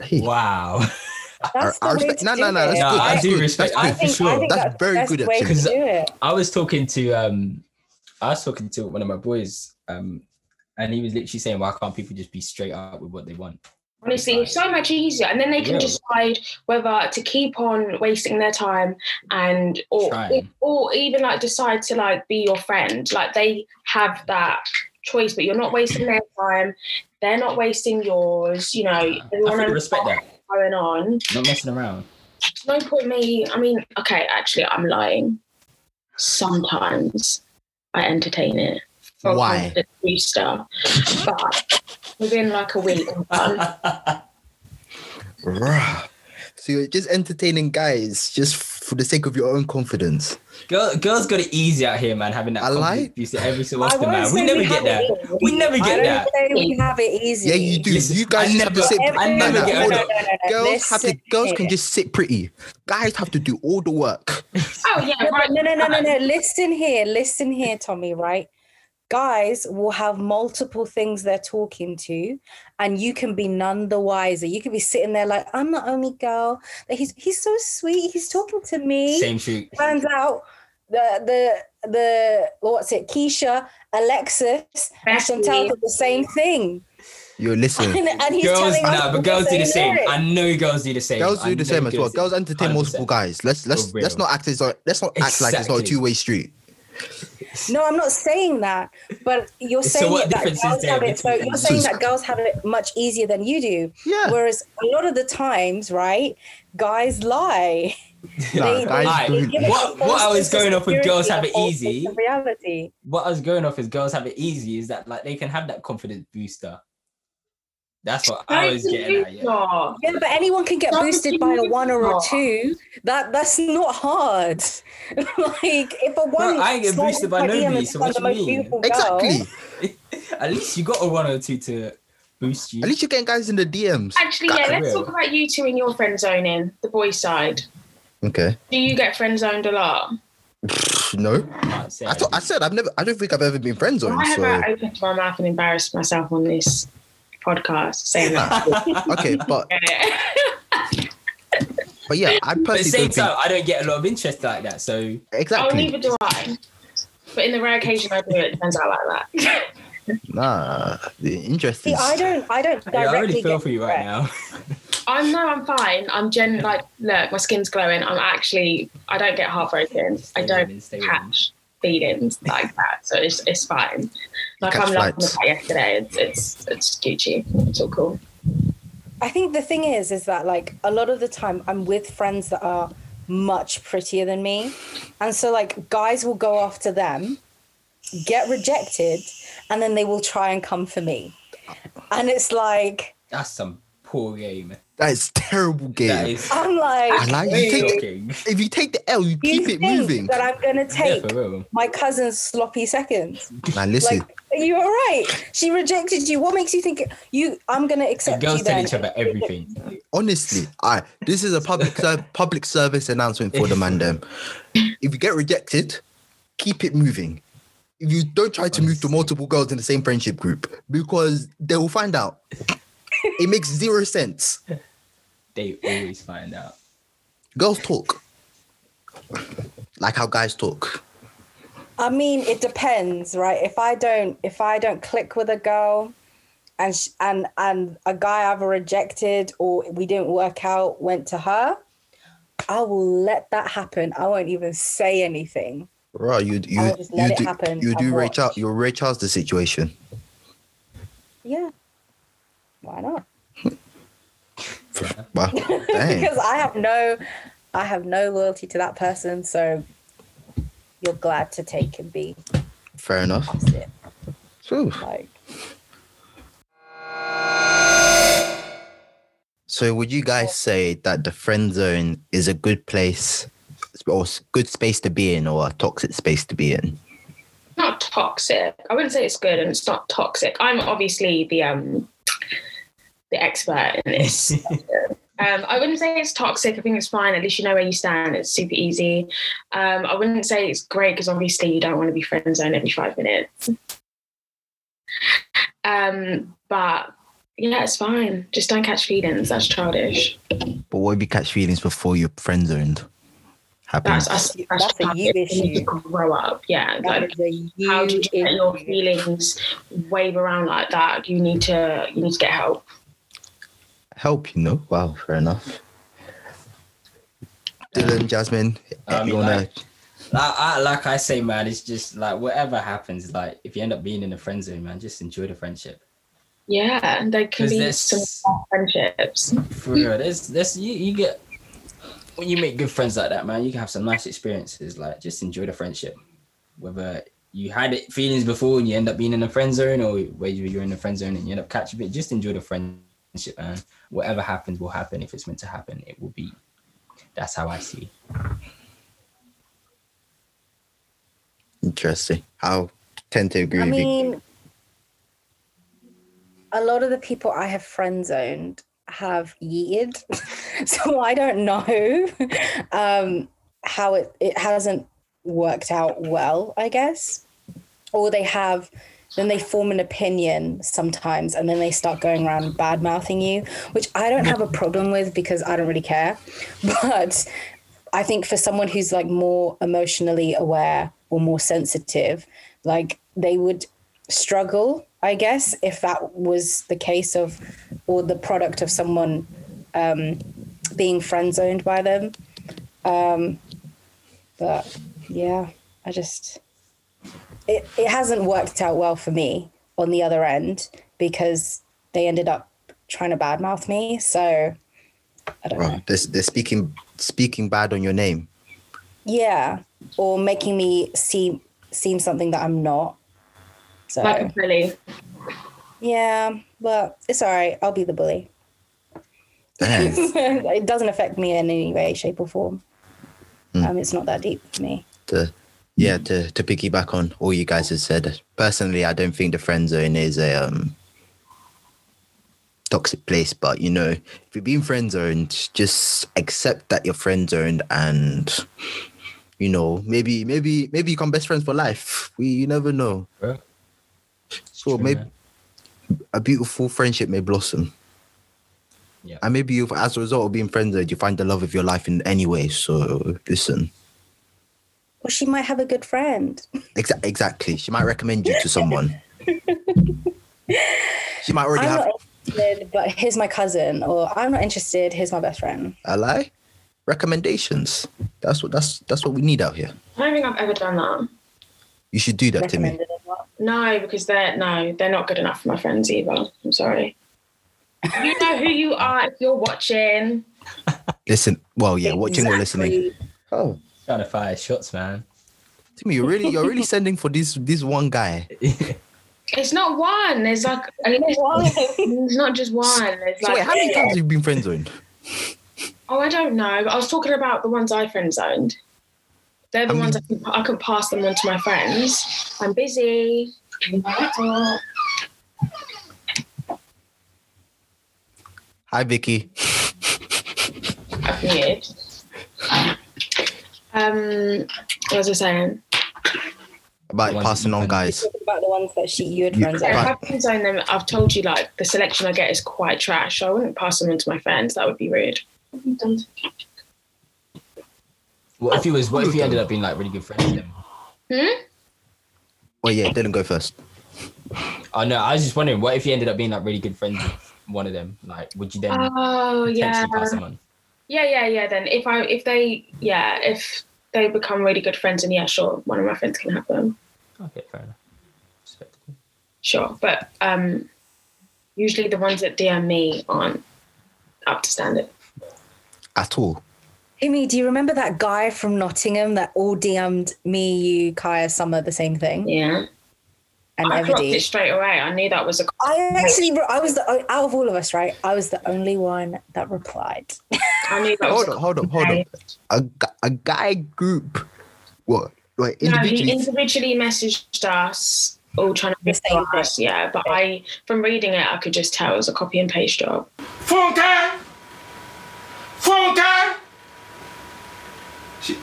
Hey, wow. That's I- I the way respect- to no, no, no, that's No, good. I That's do good. respect- That's I good. think- think, I think That's that's, very good, way actually. to do it. I was talking to um I was talking to one of my boys, um, and he was literally saying, Why can't people just be straight up with what they want? Honestly, it's so much easier. And then they can Yeah. decide whether to keep on wasting their time and or Trying. or even like decide to like be your friend. Like they have that choice, but you're not wasting their time. They're not wasting yours. You know, I everyone fully knows respect what's that. going on. Not messing around. No point me. I mean, okay, actually, I'm lying. Sometimes I entertain it. for Why? confidence Booster, but within like a week, I'm done. So you're just entertaining guys just for the sake of your own confidence. Girl, girls got it easy out here, man, having that I lie? confidence boost every so I often, won't man. We say never get that. it easy. We never I get don't that. say we have it easy. Yeah, you do. Listen, you guys I just have to never- sit. I never No, no, get hold over on. that. Girls have to. Listen Girls can just sit pretty. Guys have to do all the work. Oh yeah, No, right. no, no, no, no, no. Listen here, listen here, Tomi. Right, guys will have multiple things they're talking to, and you can be none the wiser. You can be sitting there like, I'm the only girl that he's he's so sweet. He's talking to me. Same shoot. Turns out the the the what's it? Keisha, Alexis, and Chantal did the same thing. Yo, listen. And, and he's Girls, telling us nah, but girls do the same. lyrics. I know girls do the same. Girls do the same as well. Girls entertain 100%. multiple guys. Let's let's let's not act as though- let's not act like it's not a two way street. No, I'm not saying that, but you're So saying what it that difference is girls there have it. So you're saying that girls have it much easier than you do. Yeah. Whereas a lot of the times, right, guys lie. Nah, They- guys Alright, don't- give it What- what I was going off with girls have it easy. sense Reality. What I was going off is girls have it easy is that like they can have that confidence booster. That's what I was getting at. Yeah. Yeah, but anyone can get No, boosted by a one or a two. That that's not hard. like if a one, I ain't get boosted by my DM nobody, so becomes what the you mean? Exactly. At least you got a one or two to boost you. At least you're getting guys in the DMs. Actually, God, yeah, let's real. talk about you two and your friend zoning, the boy side. Okay. Do you get friend zoned a lot? No. I thought I said I've never I don't think I've ever been friend zoned. I have So I opened my mouth and embarrassed myself on this podcast saying that. okay, but but yeah, I But at the personally same don't think I don't get a lot of interest like that. So oh, exactly. neither do I. But in the rare occasion I do it, it turns out like that. Nah, the interest See, is I don't, I don't yeah, I directly really feel for you right now. I'm no, I'm fine. I'm gen like look, my skin's glowing. I'm actually I don't get heartbroken. I don't winning, stay catch feelings like that. So it's it's fine. Like Catch I'm laughing flights. about yesterday. It's it's it's Gucci. It's all cool. I think the thing is, is that like a lot of the time I'm with friends that are much prettier than me. And so like guys will go after them, get rejected, and then they will try and come for me. And it's like, That's some poor game. That is terrible game. That is I'm like, I like you way take shocking. if you take the L, you you keep it moving. that I'm gonna take for real. my cousin's sloppy seconds. Now listen, Like, are you all right? She rejected you. What makes you think you? I'm gonna The accept girls you tell then. each other everything. honestly, I this is a public public service announcement for the man. Them, if you get rejected, keep it moving. If you don't try to move to multiple girls in the same friendship group, because they will find out. it makes zero sense. They always find out. Girls talk like how guys talk. I mean, it depends, right? If I don't, if I don't click with a girl, and sh- and and a guy I've rejected or we didn't work out went to her, I will let that happen. I won't even say anything. Right, you you I'll just let you it do happen you and do Ray watch. Charles. You're Ray Charles the situation. Yeah, why not? Wow, dang, because I have no, I have no loyalty to that person. So you're glad to take and be fair enough. past it. True. Like, So, would you guys say that the friend zone is a good place or good space to be in, or a toxic space to be in? Not toxic. I wouldn't say it's good and it's not toxic. I'm obviously the um the expert in this. Um, I wouldn't say it's toxic. I think it's fine. At least you know where you stand. It's super easy. Um, I wouldn't say it's great because obviously you don't want to be friend zone every five minutes. Um, but yeah, it's fine. Just don't catch feelings. That's childish. But what if you catch feelings before you're friend zoned? Happens. That's that's, That's a you childish. You issue. grow up. Yeah, that like how did you let your feelings wave around like that? You need to you need to get help. Help, you know. Wow, fair enough. Dillon, Jasmin, I mean, you wanna? like- Like I, like I say, man, it's just like whatever happens. Like if you end up being in a friend zone, man, just enjoy the friendship. Yeah, there can 'Cause be there's- some friendships. For real, there's there's you, you get when you make good friends like that, man. You can have some nice experiences. Like just enjoy the friendship, whether you had it feelings before and you end up being in a friend zone, or where you- you're in a friend zone and you end up catching it. Just enjoy the friendship, man. Whatever happens will happen. If it's meant to happen, it will be. That's how I see. Interesting. I'll tend to agree I with you. mean, a lot of the people I have friend zoned have yeeted, so I don't know um, how it it hasn't worked out well. I guess, or they have. Then they form an opinion sometimes, and then they start going around bad mouthing you, which I don't have a problem with because I don't really care. But I think for someone who's like more emotionally aware or more sensitive, like they would struggle, I guess, if that was the case of or the product of someone um, being friend zoned by them. Um, but yeah, I just it, it hasn't worked out well for me on the other end because they ended up trying to badmouth me. So I don't know. They're, they're speaking speaking bad on your name. Yeah, or making me seem seem something that I'm not. So Like a bully. yeah, but it's all right. I'll be the bully. It doesn't affect me in any way, shape, or form. Hmm. Um, it's not that deep for me. to yeah to to piggyback on all you guys have said personally i don't think the friend zone is a um toxic place. But you know, if you're being friend zoned, just accept that you're friend zoned and you know, maybe maybe maybe you become best friends for life. We you never know. Yeah. So True, maybe man. a beautiful friendship may blossom. Yeah. And maybe you as a result of being friends zoned, you find the love of your life in any way. So listen. Well, she might have a good friend. Exa- exactly. She might recommend you to someone. she might already I'm have not interested, but here's my cousin, or I'm not interested. Here's my best friend. a lie. Recommendations. That's what that's that's what we need out here. I don't think I've ever done that. You should do that to me. Recommended a lot. No, because they're no, they're not good enough for my friends either. I'm sorry. You know who you are if you're watching. Listen, well, yeah, watching or listening. Oh, Trying to fire shots, man. Timi, you're really you're really sending for this this one guy. It's not one. There's like I mean, it's not just one. There's So like wait, how many times have you been friend zoned? oh, I don't know. I was talking about the ones I friend zoned. They're the How ones I can, I can pass them on to my friends. I'm busy. Hi, Vicky. I've muted. Um, what was I saying? About The passing on guys. About the ones that she you had friends Yeah, with. if Right. I friend zone them, I've told you like the selection I get is quite trash. So I wouldn't pass them on to my friends. That would be rude. What if he was? What if he ended up being like really good friends with him? Hmm? Well, yeah, didn't go first. Oh no, I was just wondering, what if he ended up being like really good friends with one of them? Like, would you then Oh potentially yeah. pass them on? Yeah, yeah, yeah. Then if I if they yeah if they become really good friends, and yeah, sure, one of my friends can have them. Okay, fair enough. Respectable. Sure, but um, usually the ones that DM me aren't up to standard. At all. Amy, do you remember that guy from Nottingham that all DM'd me, you, Kaya, Summer, the same thing, Yeah, and I clocked it straight away. I knew that was a. I actually, I was the out of all of us, right? I was the only one that replied. I knew that was. Hold on, hold on, hold on. A, a guy group. What? Wait, No, he individually. individually messaged us, all trying to The same reply us. Yeah, but I, from reading it, I could just tell it was a copy and paste job. Fúnkẹ́ Fúnkẹ́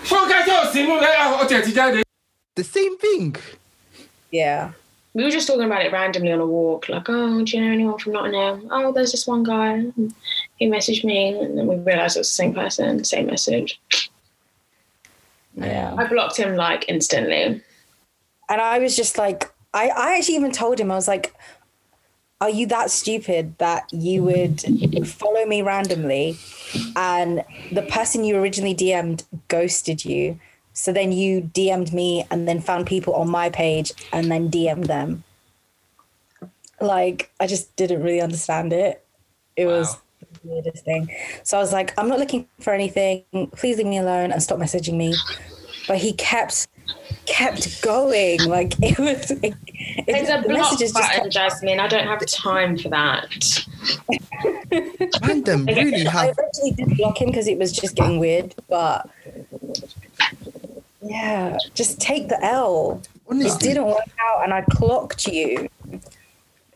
Fúnkẹ́ tí ò sínú lẹ́yìn ọtí ẹ̀ the same thing. Yeah. We were just talking about it randomly on a walk, like, oh, do you know anyone from Nottingham? Oh, there's this one guy. And He messaged me, and then we realised it was the same person, same message. Yeah. I blocked him like instantly. And I was just like, I, I actually even told him, I was like, are you that stupid that you would follow me randomly and the person you originally DM'd ghosted you? So then you DM'd me and then found people on my page and then DM'd them. Like, I just didn't really understand it. It was the weirdest thing. So I was like, I'm not looking for anything. Please leave me alone and stop messaging me. But he kept kept going. Like it was it, There's a the block messages just button, kept Jasmin. I don't have time for that. Man, them really I have. eventually did block him because it was just getting weird. But yeah, just take the L. It didn't work out, and I clocked you.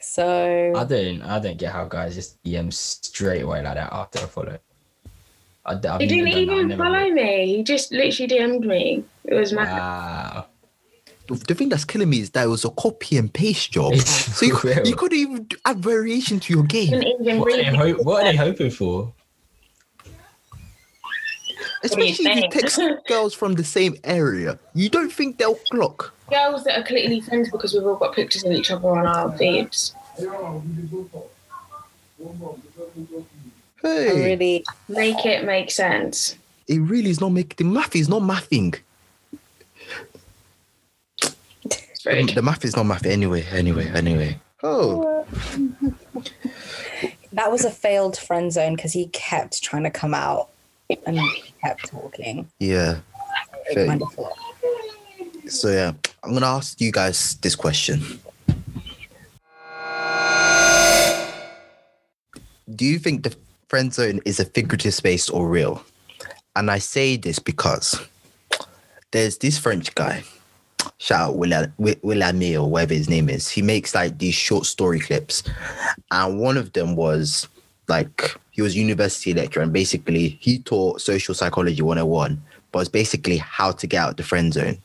So I don't. I don't get how guys just DM straight away like that after a follow. I, I've He didn't never done that, I've even follow really- me. He just literally DM'd me. It was mad. Wow. the thing that's killing me is that it was a copy and paste job. It's so you, you couldn't even add variation to your game. What are, read they ho- what are they hoping for? Do you Especially if you think? text girls from the same area. You don't think they'll clock. girls that are clearly friends because we've all got pictures of each other on our feeds. I Hey, really Make it make sense. it really is not making the math is not mathing. The, the math is not math anyway. Anyway, anyway. Oh, that was a failed friend zone because he kept trying to come out and kept talking. yeah. It Fair. kind of flopped. So yeah, I'm gonna ask you guys this question. Do you think the friend zone is a figurative space or real? And I say this because there's this French guy. shout out Will or whatever his name is. He makes like these short story clips, and one of them was like he was a university lecturer, and basically he taught social psychology 101, but it's basically how to get out the friend zone.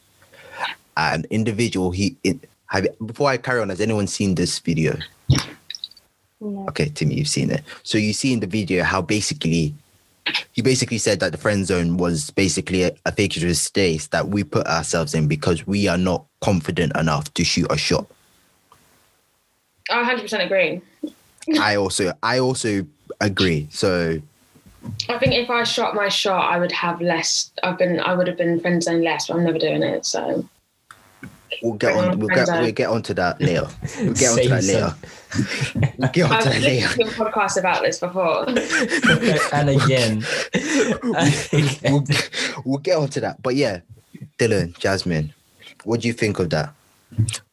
An individual he it, have before I carry on, has anyone seen this video? No. Okay, Timi, you've seen it. So you see in the video how basically he basically said that the friend zone was basically a, a figurative space that we put ourselves in because we are not confident enough to shoot a shot. I 100% agree. I also I also agree. So I think if I shot my shot, I would have less. I've been, I would have been friend zone less, but I'm never doing it. So we'll get on on we'll get we'll get onto that later. We'll get onto Same that son. later. We'll get onto I've that later. listened to a podcast about this before. and again. we'll, we'll get onto that. But yeah, Dillon, Jasmin, what do you think of that?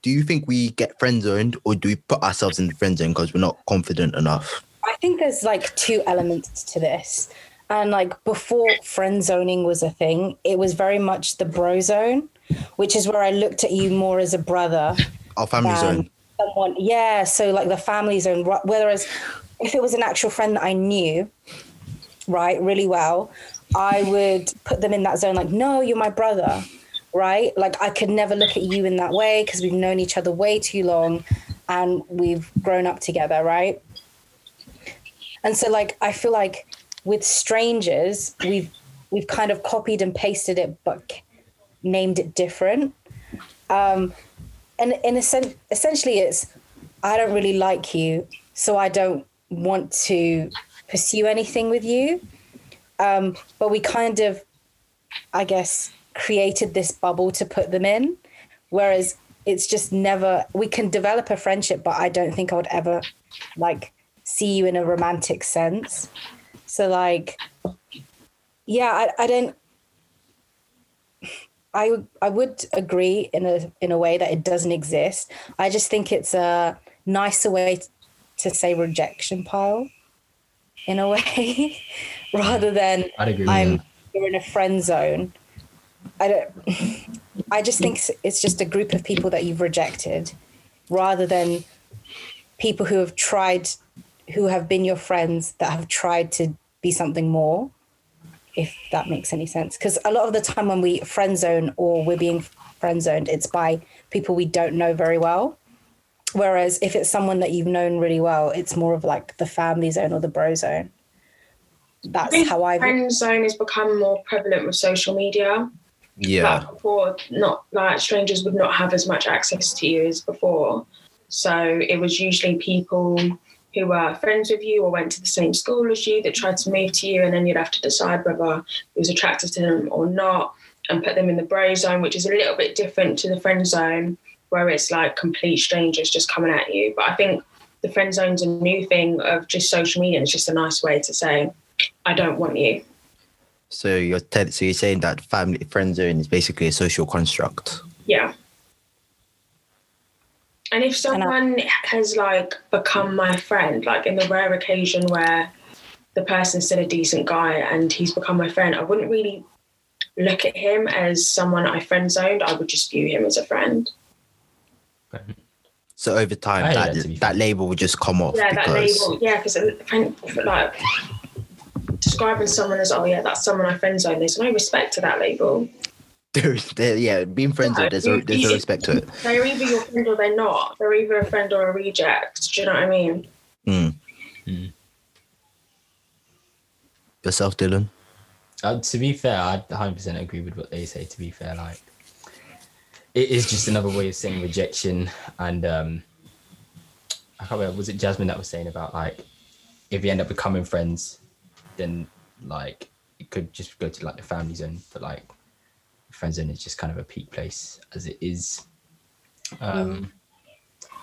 Do you think we get friend zoned or do we put ourselves in the friend zone because we're not confident enough? I think there's like two elements to this. And like before friend zoning was a thing, it was very much the bro zone, which is where I looked at you more as a brother Our family zone. someone. Yeah, so like the family zone. Whereas if it was an actual friend that I knew, right, really well, I would put them in that zone. Like, no, you're my brother, right? Like I could never look at you in that way because we've known each other way too long, and we've grown up together, right? And so like I feel like with strangers, we've we've kind of copied and pasted it, but named it different. Um, and in a sense, essentially, it's I don't really like you, so I don't want to pursue anything with you. Um, but we kind of, I guess, created this bubble to put them in, whereas it's just never. We can develop a friendship, but I don't think I would ever like see you in a romantic sense. So like, yeah, I, I don't. I would- I would agree in a in a way that it doesn't exist. I just think it's a nicer way to say rejection pile, in a way, rather than I'm you're in a friend zone. I don't. I just think it's just a group of people that you've rejected, rather than people who have tried, who have been your friends that have tried to be something more. If that makes any sense, because a lot of the time when we friend zone or we're being friend zoned, it's by people we don't know very well. Whereas if it's someone that you've known really well, it's more of like the family zone or the bro zone. I That's think how I. friend zone has become more prevalent with social media. Yeah. Like before, not like strangers would not have as much access to you as before. So it was usually people who were friends with you or went to the same school as you that tried to move to you, and then you'd have to decide whether it was attracted to them or not, and put them in the bro zone, which is a little bit different to the friend zone, where it's like complete strangers just coming at you. But I think the friend zone's a new thing of just social media. and It's just a nice way to say, "I don't want you." So you're so you're saying that family friend zone is basically a social construct. Yeah. And if And I- someone has like become my friend, like in the rare occasion where the person's still a decent guy and he's become my friend, I wouldn't really look at him as someone I friend zoned. I would just view him as a friend. So over time, I that that, that, label would just come off Yeah, that label. Yeah, because like describing someone as oh yeah, that's someone I friend zoned. There's no respect to that label. there, there, yeah, being friends Yeah, with there's a, there's a you- respect to it. They're either your friend or they're not. They're either a friend or a reject. Do you know what I mean? Mm. Yourself, Dillon. Uh, to be fair, I 100% agree with what they say. To be fair, like it is just another way of saying rejection. And um, I can't remember, was it Jasmin that was saying about like if you end up becoming friends, then like it could just go to like the family zone, but like friend zone is just kind of a peak place as it is. Um,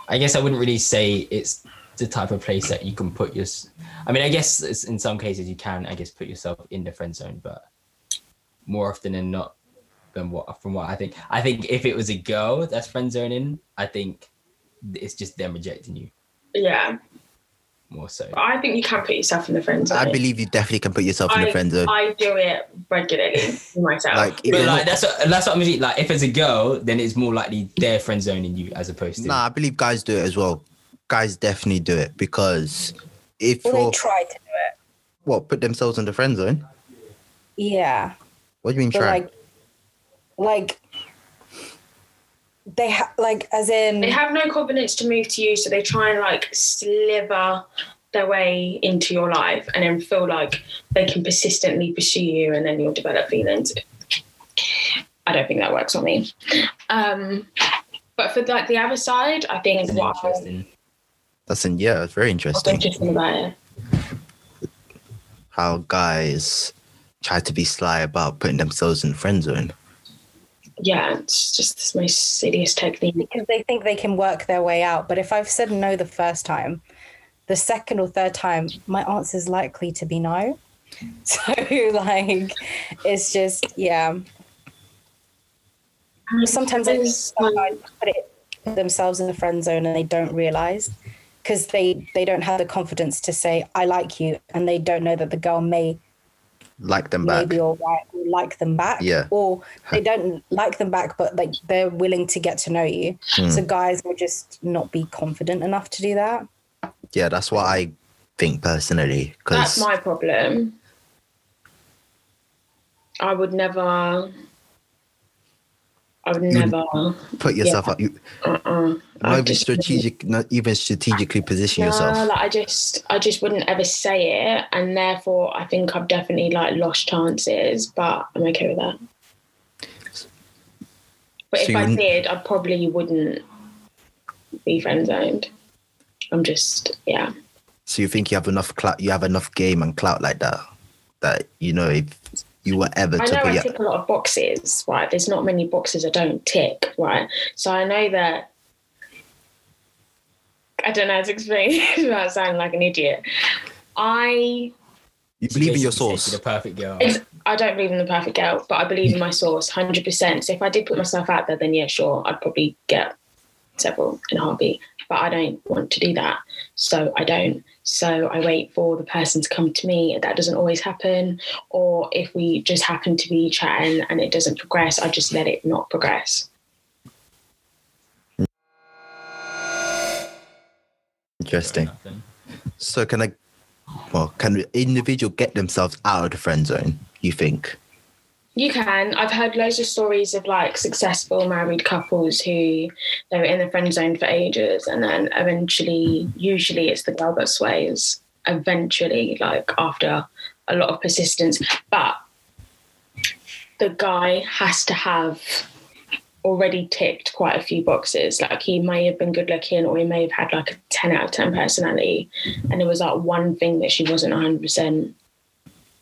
I guess I wouldn't really say it's the type of place that you can put your. I mean, I guess it's, in some cases you can, I guess, put yourself in the friend zone, but more often than not, than what from what I think, I think if it was a girl that's friend zoning, I think it's just them rejecting you. Yeah. More so. I think you can put yourself in the friend zone. I believe you definitely can put yourself in the friend zone. I do it regularly myself. Like, if But like not- that's what, that's what I'm mean. Like if it's a girl, then it's more likely they're friend zoning you as opposed to. Nah, I believe guys do it as well. Guys definitely do it because if Or they you're try to do it. what put themselves in the friend zone. Yeah. What do you mean But try? like, like they have like as in they have no confidence to move to you, so they try and like sliver their way into your life and then feel like they can persistently pursue you and then you'll develop feelings. I don't think that works on me. Um, but for like the other side, I think It's what I interesting. That's in yeah, it's very what's interesting. interesting about it. How guys try to be sly about putting themselves in the friend zone. Yeah, it's just the most silliest technique. because they think they can work their way out. But if I've said no the first time, the second or third time, my answer is likely to be no. So like, it's just yeah. Sometimes I think It's, some guys put it themselves in the friend zone and they don't realize because they they don't have the confidence to say I like you, and they don't know that the girl may Like them back. maybe all right or like them back Yeah. or they don't like them back but like they're willing to get to know you Hmm. so guys will just not be confident enough to do that Yeah, that's what I think personally. Cause That's my problem. I would never. I would never. put yourself up. You Uh-uh. Not even strategic, not even strategically position No, yourself. like I just, I just wouldn't ever say it, and therefore I think I've definitely like lost chances. But I'm okay with that. But So if I did, I probably wouldn't be friend zoned. I'm just, yeah. So you think you have enough clout, you have enough game and clout like that, that you know if you were ever I to know put I tick a lot of boxes, right? There's not many boxes I don't tick, right? So I know that. I don't know how to explain without sounding like an idiot. I you believe in your source. The perfect girl. It's- I don't believe in the perfect girl, but I believe in my source 100%. So if I did put myself out there, then yeah, sure, I'd probably get several in a heartbeat. But I don't want to do that. So I don't. So I wait for the person to come to me. That doesn't always happen. Or if we just happen to be chatting and it doesn't progress, I just let it not progress. Interesting. So can I, well, can the individual get themselves out of the friend zone? You think? You can. I've heard loads of stories of like successful married couples who they were in the friend zone for ages and then eventually, usually it's the girl that sways, eventually, like after a lot of persistence. But the guy has to have already ticked quite a few boxes. Like he may have been good looking or he may have had like a 10 out of 10 personality. And there was like one thing that she wasn't 100%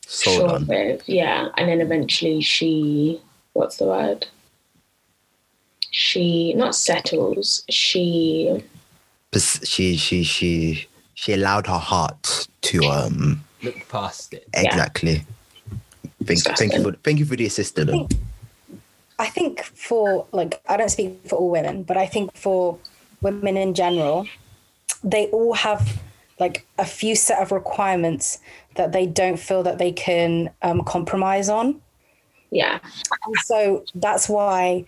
Sold sure on. with. Yeah. And then eventually she, what's the word? She not settles. She She she she she allowed her heart to um Look past it. exactly. Thank, thank you for thank you for the assistant. though. i think for like i don't speak for all women but i think for women in general they all have like a few set of requirements that they don't feel that they can um, compromise on yeah. And so that's why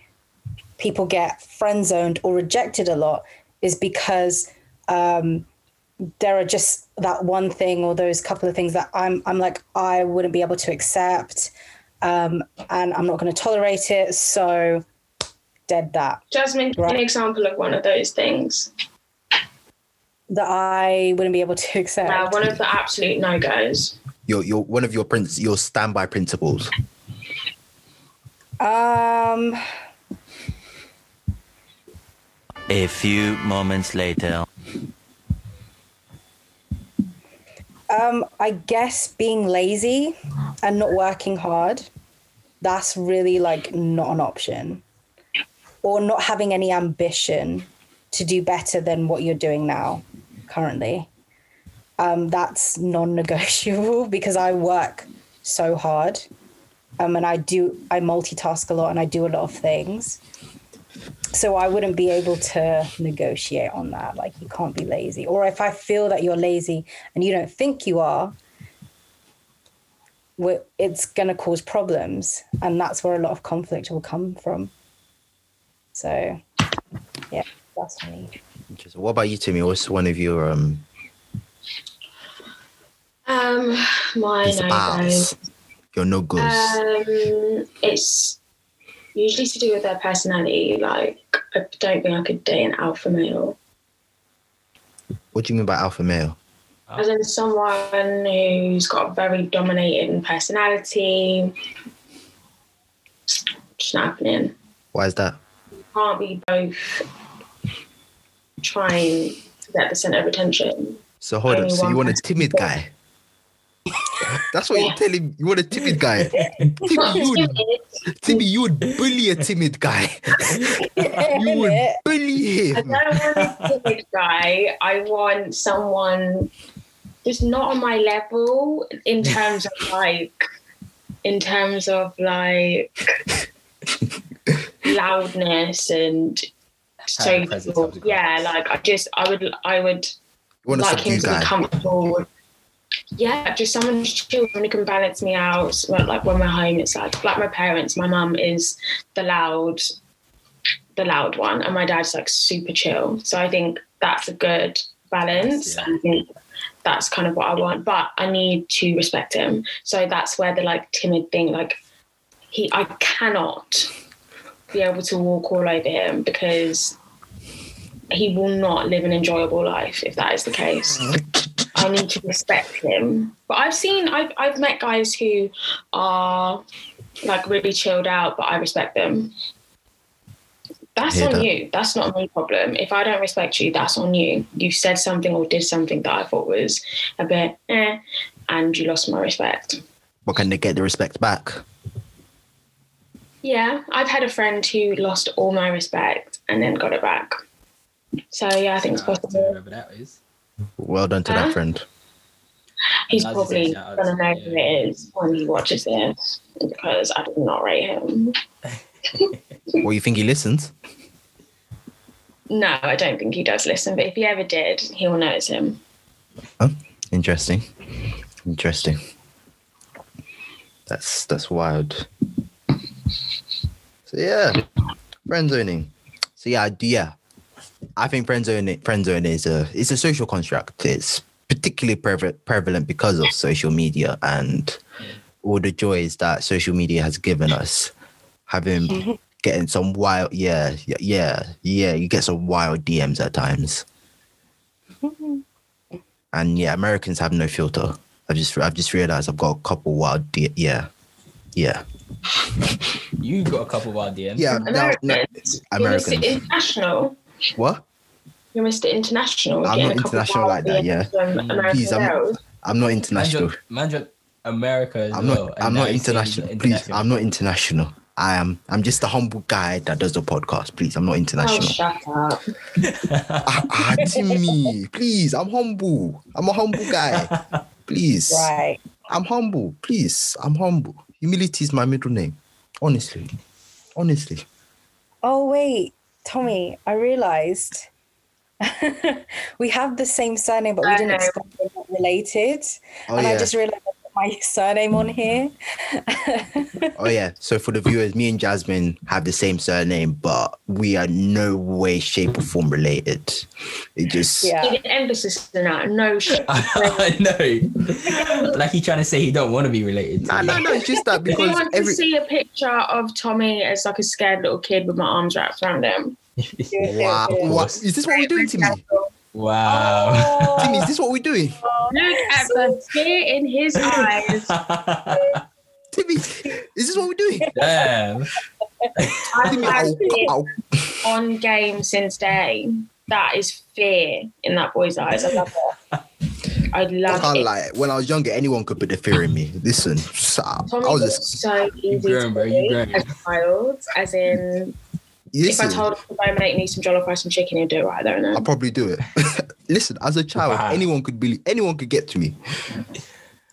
people get friend zoned or rejected a lot is because um, there are just that one thing or those couple of things that I'm I'm like I wouldn't be able to accept um, and I'm not going to tolerate it. So dead that Jasmin, Right. an example of one of those things. That I wouldn't be able to accept. Now, one of the absolute no goes. Your your one of your prince your standby principles. Um, A few moments later. Um, I guess being lazy and not working hard, that's really like not an option. Or not having any ambition to do better than what you're doing now currently. Um, that's non-negotiable because I work so hard. Um, and I do I multitask a lot and I do a lot of things. so I wouldn't be able to negotiate on that. Like you can't be lazy. Or if I feel that you're lazy and you don't think you are, it's going to cause problems, and that's where a lot of conflict will come from. So, yeah, that's me. Interesting. What about you, Timi? What's one of your um Um, my no? Your no goes. Um, it's usually to do with their personality. Like, I don't think I could date an alpha male. what do you mean by alpha male? As in someone who's got a very dominating personality. Just not happening. Why is that? Can't be both trying to get the center of attention. So hold on. So you want a timid guy? That's what you're telling. You want a timid guy? Timi, you would, Timi, you would bully a timid guy. you would bully him. I don't want a timid guy. I want someone just not on my level in terms of like, in terms of like loudness and Having presence social. of the Yeah, like I just, I would, I would You want like him subdued to be comfortable. with- Yeah, just someone who's chill, someone who can balance me out. So, like when we're home, it's like like my parents. My mum is the loud, the loud one, and my dad's like super chill. So I think that's a good balance. Yeah. I think that's kind of what I want, but I need to respect him. So that's where the like timid thing, like he, I cannot be able to walk all over him because he will not live an enjoyable life if that is the case. I need to respect him. But I've seen, I've, I've met guys who are like really chilled out, but I respect them. That's on that. you. That's not my problem. If I don't respect you, that's on you. You said something or did something that I thought was a bit eh, and you lost my respect. But can they get the respect back? Yeah, I've had a friend who lost all my respect and then got it back. So yeah, I think it's Shout out possible. Whoever that is. Well done to Huh? that friend. He's That's probably just a shout out gonna know yeah. who it is when he watches this because I did not rate him. Well, you think he listens? No, I don't think he does listen, but if he ever did, he'll notice him. Interesting. Interesting. That's that's wild. So yeah, friend zoning. So yeah, I do yeah. I think friend zoning friend zone is a it's a social construct. It's particularly preve- prevalent because of social media and all the joys that social media has given us. Having getting some wild yeah, yeah, yeah, yeah, you get some wild DMs at times. And yeah, Americans have no filter. I've just I've just realized I've got a couple wild D- yeah. Yeah. You got a couple wild DMs. Yeah. No, no, Americans. You're Americans. Mr. International. What? You're Mr. International. I'm not international like that, yeah. DMs from American Please, I'm- I'm not international. dropped- man dropped America as I'm not and I'm not he's saying international. Please, I'm not international. I am I'm just a humble guy that does the podcast. Please, I'm not Oh, international. shut up. ah, ah, Timi, please, I'm humble. I'm a humble guy. Please. Right. I'm humble. Please. I'm humble. Humility is my middle name. Honestly. Honestly. Oh wait, Tomi, I realized we have the same surname, but we didn't know. explain we're not related. Oh and yeah. I just realized I put my surname on mm. here. Oh yeah. So for the viewers, me and Jasmin have the same surname, but we are no way, shape, or form related. It just yeah. Need an emphasis in that. No shit. I know. like he trying to say he don't want to be related. To No, you. no, no. It's just that If you want every to see a picture of Tomi as like a scared little kid with my arms wrapped around him. Do it, do it, wow, do what is this what we're doing, Timi? Wow. Oh. Timi, is this what we're doing? Look at the fear in his eyes. Timi, is this what we're doing? Damn. I've Timi, had ow, fear ow. on game since day. That is fear in that boy's eyes. I love it. I I love can't it. lie. When I was younger, anyone could put the fear in me. Listen, so- I Tomi was was just so easy grown, to bro, you be grown. as a child. As in, if I told him to go make me some jollof rice and chicken, he'd do it right there and then. I'll probably do it. Listen, as a child, Wow. anyone could believe. Anyone could get to me.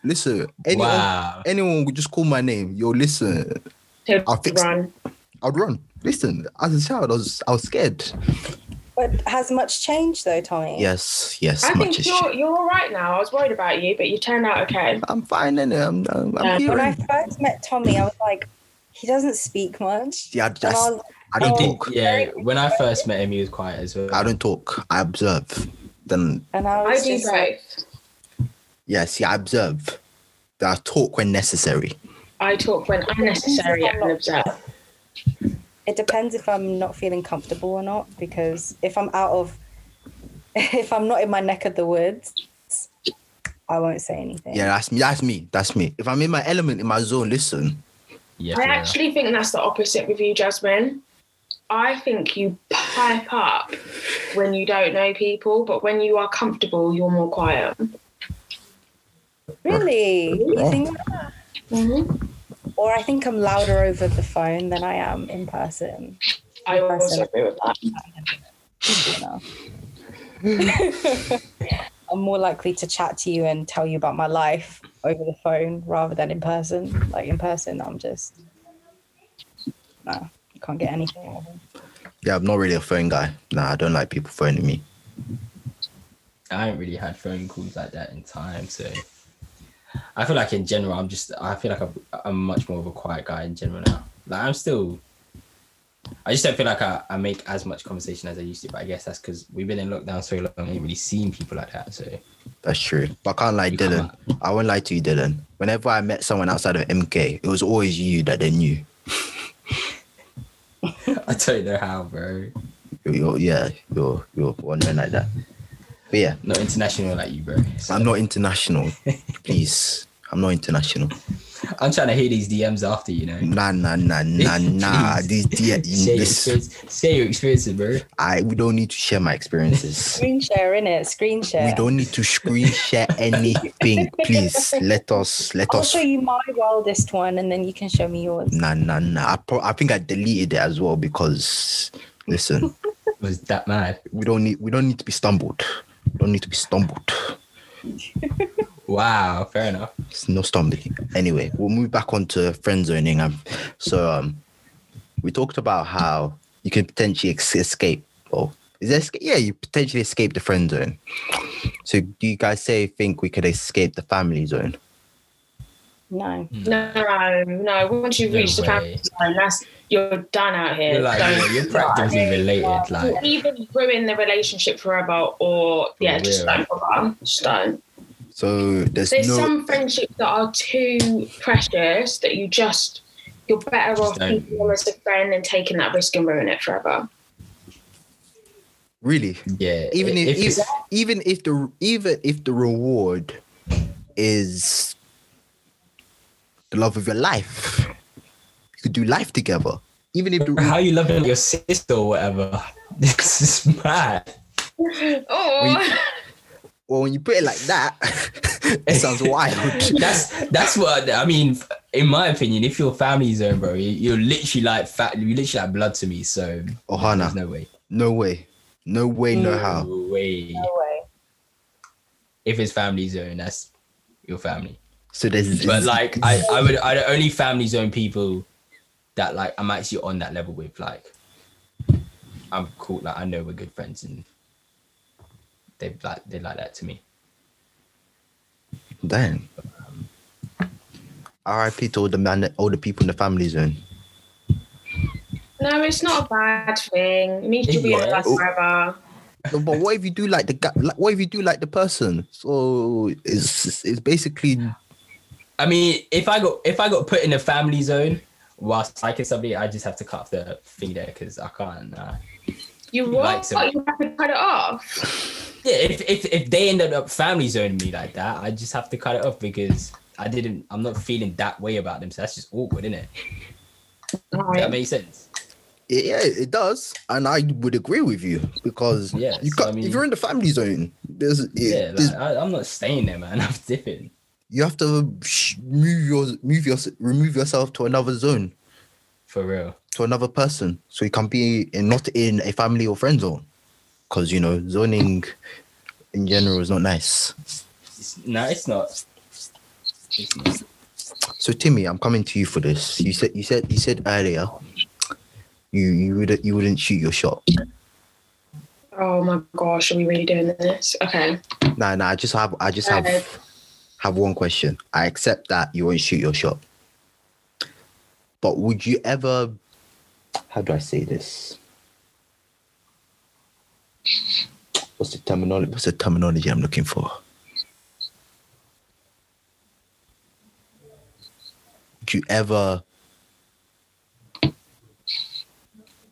Listen, anyone, Wow. anyone would just call my name. Yo, listen, He'd I'll fix- run. I'd run. listen, as a child, I was I was scared. But has much changed though, Tomi? Yes, yes, I much think you're you're all right now. I was worried about you, but you turned out okay. I'm fine, innit? I'm, I'm, I'm Yeah. When I first met Tomi, I was like, he doesn't speak much. Yeah, I, And I, just, was, I don't oh, talk. Yeah, when I first met him, he was quiet as well. I don't talk. I observe. Then and I I was do just like, both. yeah, see, I observe. I talk when necessary. I talk when unnecessary and observe. it depends if I'm not feeling comfortable or not. Because if I'm out of, if I'm not in my neck of the woods, I won't say anything. Yeah, that's me. That's me. That's me. If I'm in my element, in my zone, listen. Yeah, I actually think that's the opposite with you, Jasmin. I think you pipe up when you don't know people, but when you are comfortable, you're more quiet. Really? You Yeah. think? Mm-hmm. Or I think I'm louder over the phone than I am in person. i personally agree with that i'm more likely to chat to you and tell you about my life over the phone rather than in person. Like in person, I'm just no, I can't get anything. out of them. Yeah, I'm not really a phone guy. Nah, I don't like people phoning me. I haven't really had phone calls like that in time, so I feel like in general, I'm just I feel like I'm, I'm much more of a quiet guy in general now. Like I'm still, I just don't feel like I, I make as much conversation as I used to. But I guess that's because we've been in lockdown so long, I ain't really seen people like that. So That's true. But I can't lie, You can't Dillon. I won't lie to you, Dillon. Whenever I met someone outside of MK, it was always you that they knew. I don't know how, bro. You're, you're yeah, you're you're one man like that. But yeah, Not international like you, bro. So I'm not international. Please, I'm not international. I'm trying to hear these DMs after, you know. Nah, nah, nah, nah, nah. Please. These yeah, Share your, experience, share your experiences, bro. I we don't need to share my experiences. Screen share in it. Screen share. We don't need to screen share anything. Please let us let I'll us. show you my wildest one, and then you can show me yours. Nah, nah, nah. I, pro- I think I deleted it as well because listen, Was that mad? we don't need we don't need to be stumbled. We don't need to be stumbled. Wow, fair enough. It's no stumbling. Anyway, we'll move back onto friend zoning. Um, so um, we talked about how you can potentially ex- escape. Or is there? esca- Yeah, you potentially escape the friend zone. So do you guys say think we could escape the family zone? No. No, no. Once you've No reached the family zone, that's you're done out here. You're like, Don't- yeah, you're practically related. Like, You'll either ruin the relationship forever, or yeah, just don't bother. Just don't. So there's, There's no. some friendships that are too precious that you just you're better off keeping them as a friend and taking that risk and ruin it forever. really, yeah. even if, it's- if even if the even if the reward is the love of your life, you could do life together. Even if the how you loving your sister or whatever. This is mad. Oh, well, when you put it like that, it sounds wild. That's that's what I mean. In my opinion, if you're family zone, bro, you- you're literally like fat. You literally like blood to me. So oh, Ohana, there's no way. no way, no way, no No how. way. No way. If it's family zone, that's your family. So there's, But like, I I would I only family zone people that like I'm actually on that level with. Like, I'm cool. Like I know we're good friends and they like they like that to me. damn. R.I.P. to all the man, all the people in the family zone. no, it's not a bad thing. It means you'll be in Yeah. life forever. No, but what if you do like the guy? Like, what if you do like the person? So it's it's basically I mean, if I got if I got put in a family zone whilst liking somebody, I just have to cut off the thing there because I can't. Uh, You You what? like some- you have to cut it off. Yeah, if, if if they ended up family zoning me like that, I just have to cut it off because I didn't. I'm not feeling that way about them. So that's just awkward, isn't it? Does that Right. make sense? yeah, it does, and I would agree with you because Yeah, you so, got I mean- if you're in the family zone, there's, Yeah, there's like, I, I'm not staying there, man. I'm dipping. you have to move your move your remove yourself to another zone For real. to another person so you can be in, not in a family or friend zone because you know zoning in general is not nice It's, no, it's not. It's not. so timmy i'm coming to you for this you said you said you said earlier you you would you wouldn't shoot your shot. Oh my gosh, are we really doing this? Okay. Nah, nah. I just have I just have Okay. have one question. I accept that you won't shoot your shot, but would you ever? How do I say this? What's the terminology? What's the terminology I'm looking for? Would you ever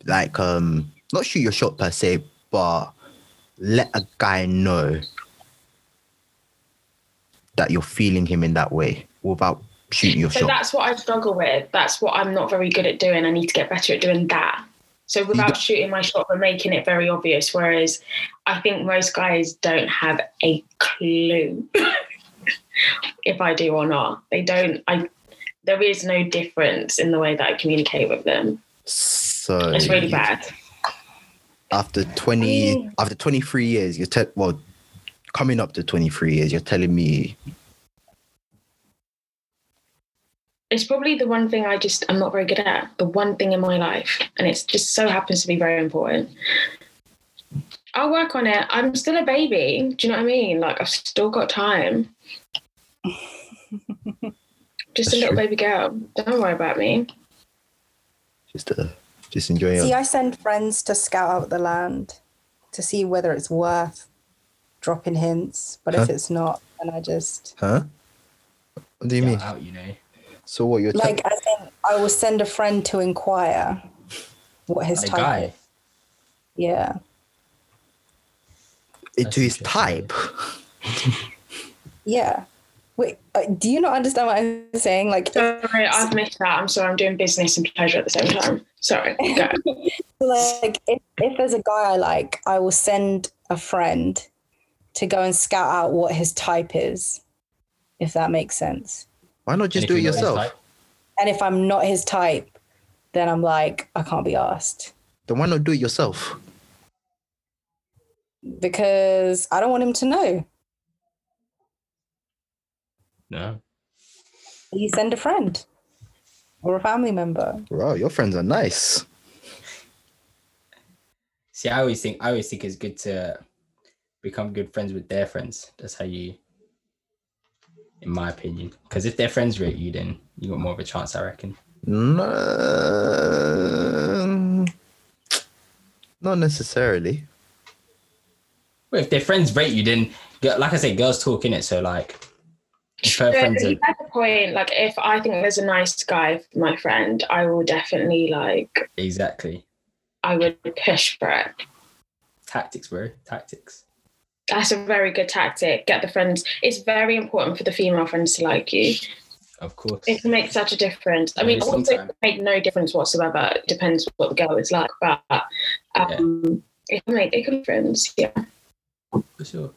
like um not shoot your shot per se, but let a guy know that you're feeling him in that way without shooting your So shot. that's what I struggle with. That's what I'm not very good at doing. I need to get better at doing that. So without shooting my shot but making it very obvious. Whereas I think most guys don't have a clue if I do or not. They don't. I there is no difference in the way that I communicate with them. So It's really bad. After 20 mm. after 23 years, you're te- well coming up to 23 years, you're telling me It's probably the one thing I just I'm not very good at. The one thing in my life, and it just so happens to be very important. I'll work on it. I'm still a baby. Do you know what I mean? Like I've still got time. Just That's a little true. baby girl. Don't worry about me. just uh, just enjoy it. See, your I send friends to scout out the land to see whether it's worth dropping hints. But Huh? if it's not, then I just huh? What do you mean? Out, you know. So what you're te- like as in I will send a friend to inquire what his A type guy. is. Yeah. into his type? Yeah. Wait, uh, do you not understand what I'm saying? Like, Sorry, I've missed that. I'm sorry. I'm doing business and pleasure at the same time. Sorry. Go. like if, if there's a guy I like, I will send a friend to go and scout out what his type is, if that makes sense. Why not just do it you're not his yourself? And if I'm not his type, then I'm like, I can't be asked Then why not do it yourself? because I don't want him to know. No. You send a friend or a family member. Wow, your friends are nice. See, I always think I always think it's good to become good friends with their friends. That's how you, in my opinion. Because if their friends rate you, then you got more of a chance, I reckon. No, not necessarily. Well, if their friends rate you, then like I said, girls talk in it. So like, if her Yeah, friends but are you get the point. Like, if I think there's a nice guy, for my friend, I will definitely like. exactly I would push for it. tactics, bro, tactics. That's a very good tactic. Get the friends. It's very important for the female friends to like you. Of course. It can make such a difference. I Yeah, mean, it's also it sometime. can make no difference whatsoever. It depends what the girl is like, but um, it can make it can make friends. Yeah, For sure.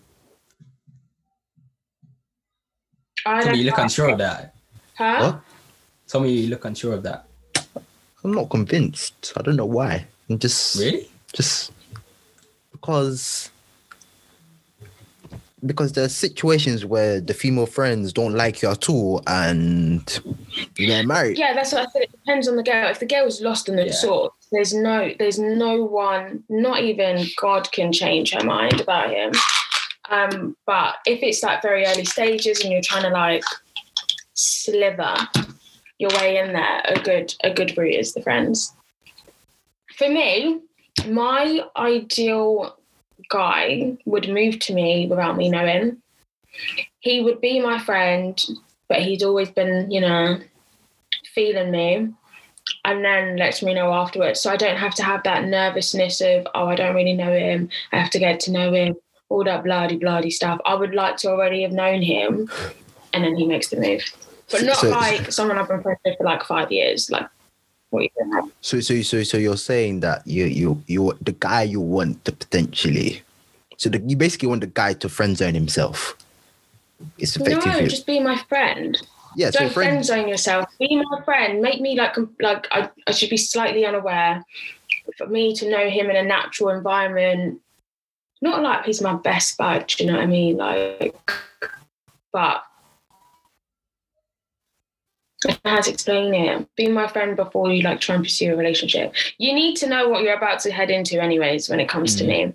I Tell me you look know. unsure of that. Huh? What? Tell me you look unsure of that. I'm not convinced. I don't know why. I'm just Really? just because because there's situations where the female friends don't like you at all and they're married. Yeah, that's what I said. It depends on the girl. If the girl is lost in the Yeah. sauce, there's no, there's no one, not even God can change her mind about him. Um, but if it's like very early stages and you're trying to like sliver your way in there, a good, a good route is the friends. For me, my ideal guy would move to me without me knowing. He would be my friend, but he'd always been, you know, feeling me and then lets me know afterwards. So I don't have to have that nervousness of, oh, I don't really know him. I have to get to know him, all that bloody, bloody stuff. I would like to already have known him and then he makes the move. But not so- like someone I've been friends with for like five years. Like, what you doing? So so so so you're saying that you you you the guy you want to potentially so the, you basically want the guy to friend zone himself. It's No, just be my friend. yeah. Don't friend friend zone yourself. Be my friend. Make me like like I, I should be slightly unaware. For me to know him in a natural environment, not like he's my best bud. You know what I mean? Like, but I had to explain it. Be my friend before you like try and pursue a relationship. You need to know what you're about to head into, anyways. When it comes to mm. me,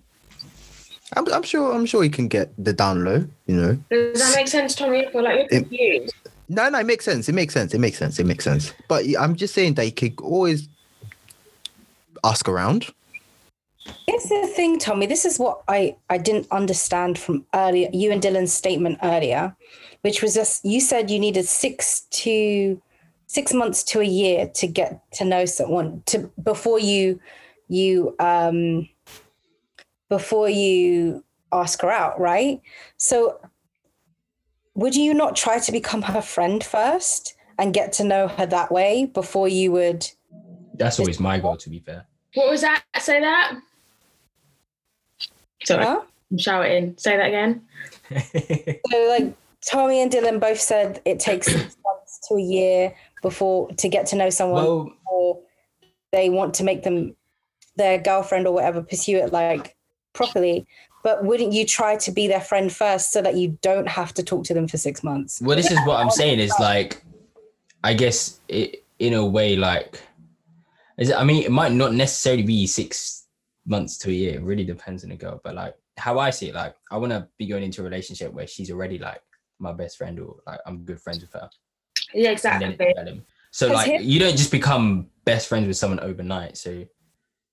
I'm, I'm sure. I'm sure you can get the down low. You know. does that make sense, Tomi? I feel like you're It- confused. No, no, it makes sense. It makes sense. It makes sense. It makes sense. But I'm just saying that you could always ask around. Here's the thing, Tomi. This is what I, I didn't understand from earlier, you and Dillon's statement earlier, which was just you said you needed six to six months to a year to get to know someone to before you you um before you ask her out, right? So would you not try to become her friend first and get to know her that way before you would That's always my goal, to be fair. What was that? Say that. Sorry, Huh? I'm shouting. Say that again. So like Tomi and Dillon both said it takes six months to a year before to get to know someone well, before they want to make them their girlfriend or whatever, pursue it like properly. But wouldn't you try to be their friend first so that you don't have to talk to them for six months? well, this is what I'm saying is like, I guess it, in a way, like, is it, I mean, it might not necessarily be six months to a year. It really depends on the girl. But like, how I see it, like, I want to be going into a relationship where she's already like my best friend or like I'm good friends with her. Yeah, exactly. So like here- you don't just become best friends with someone overnight. So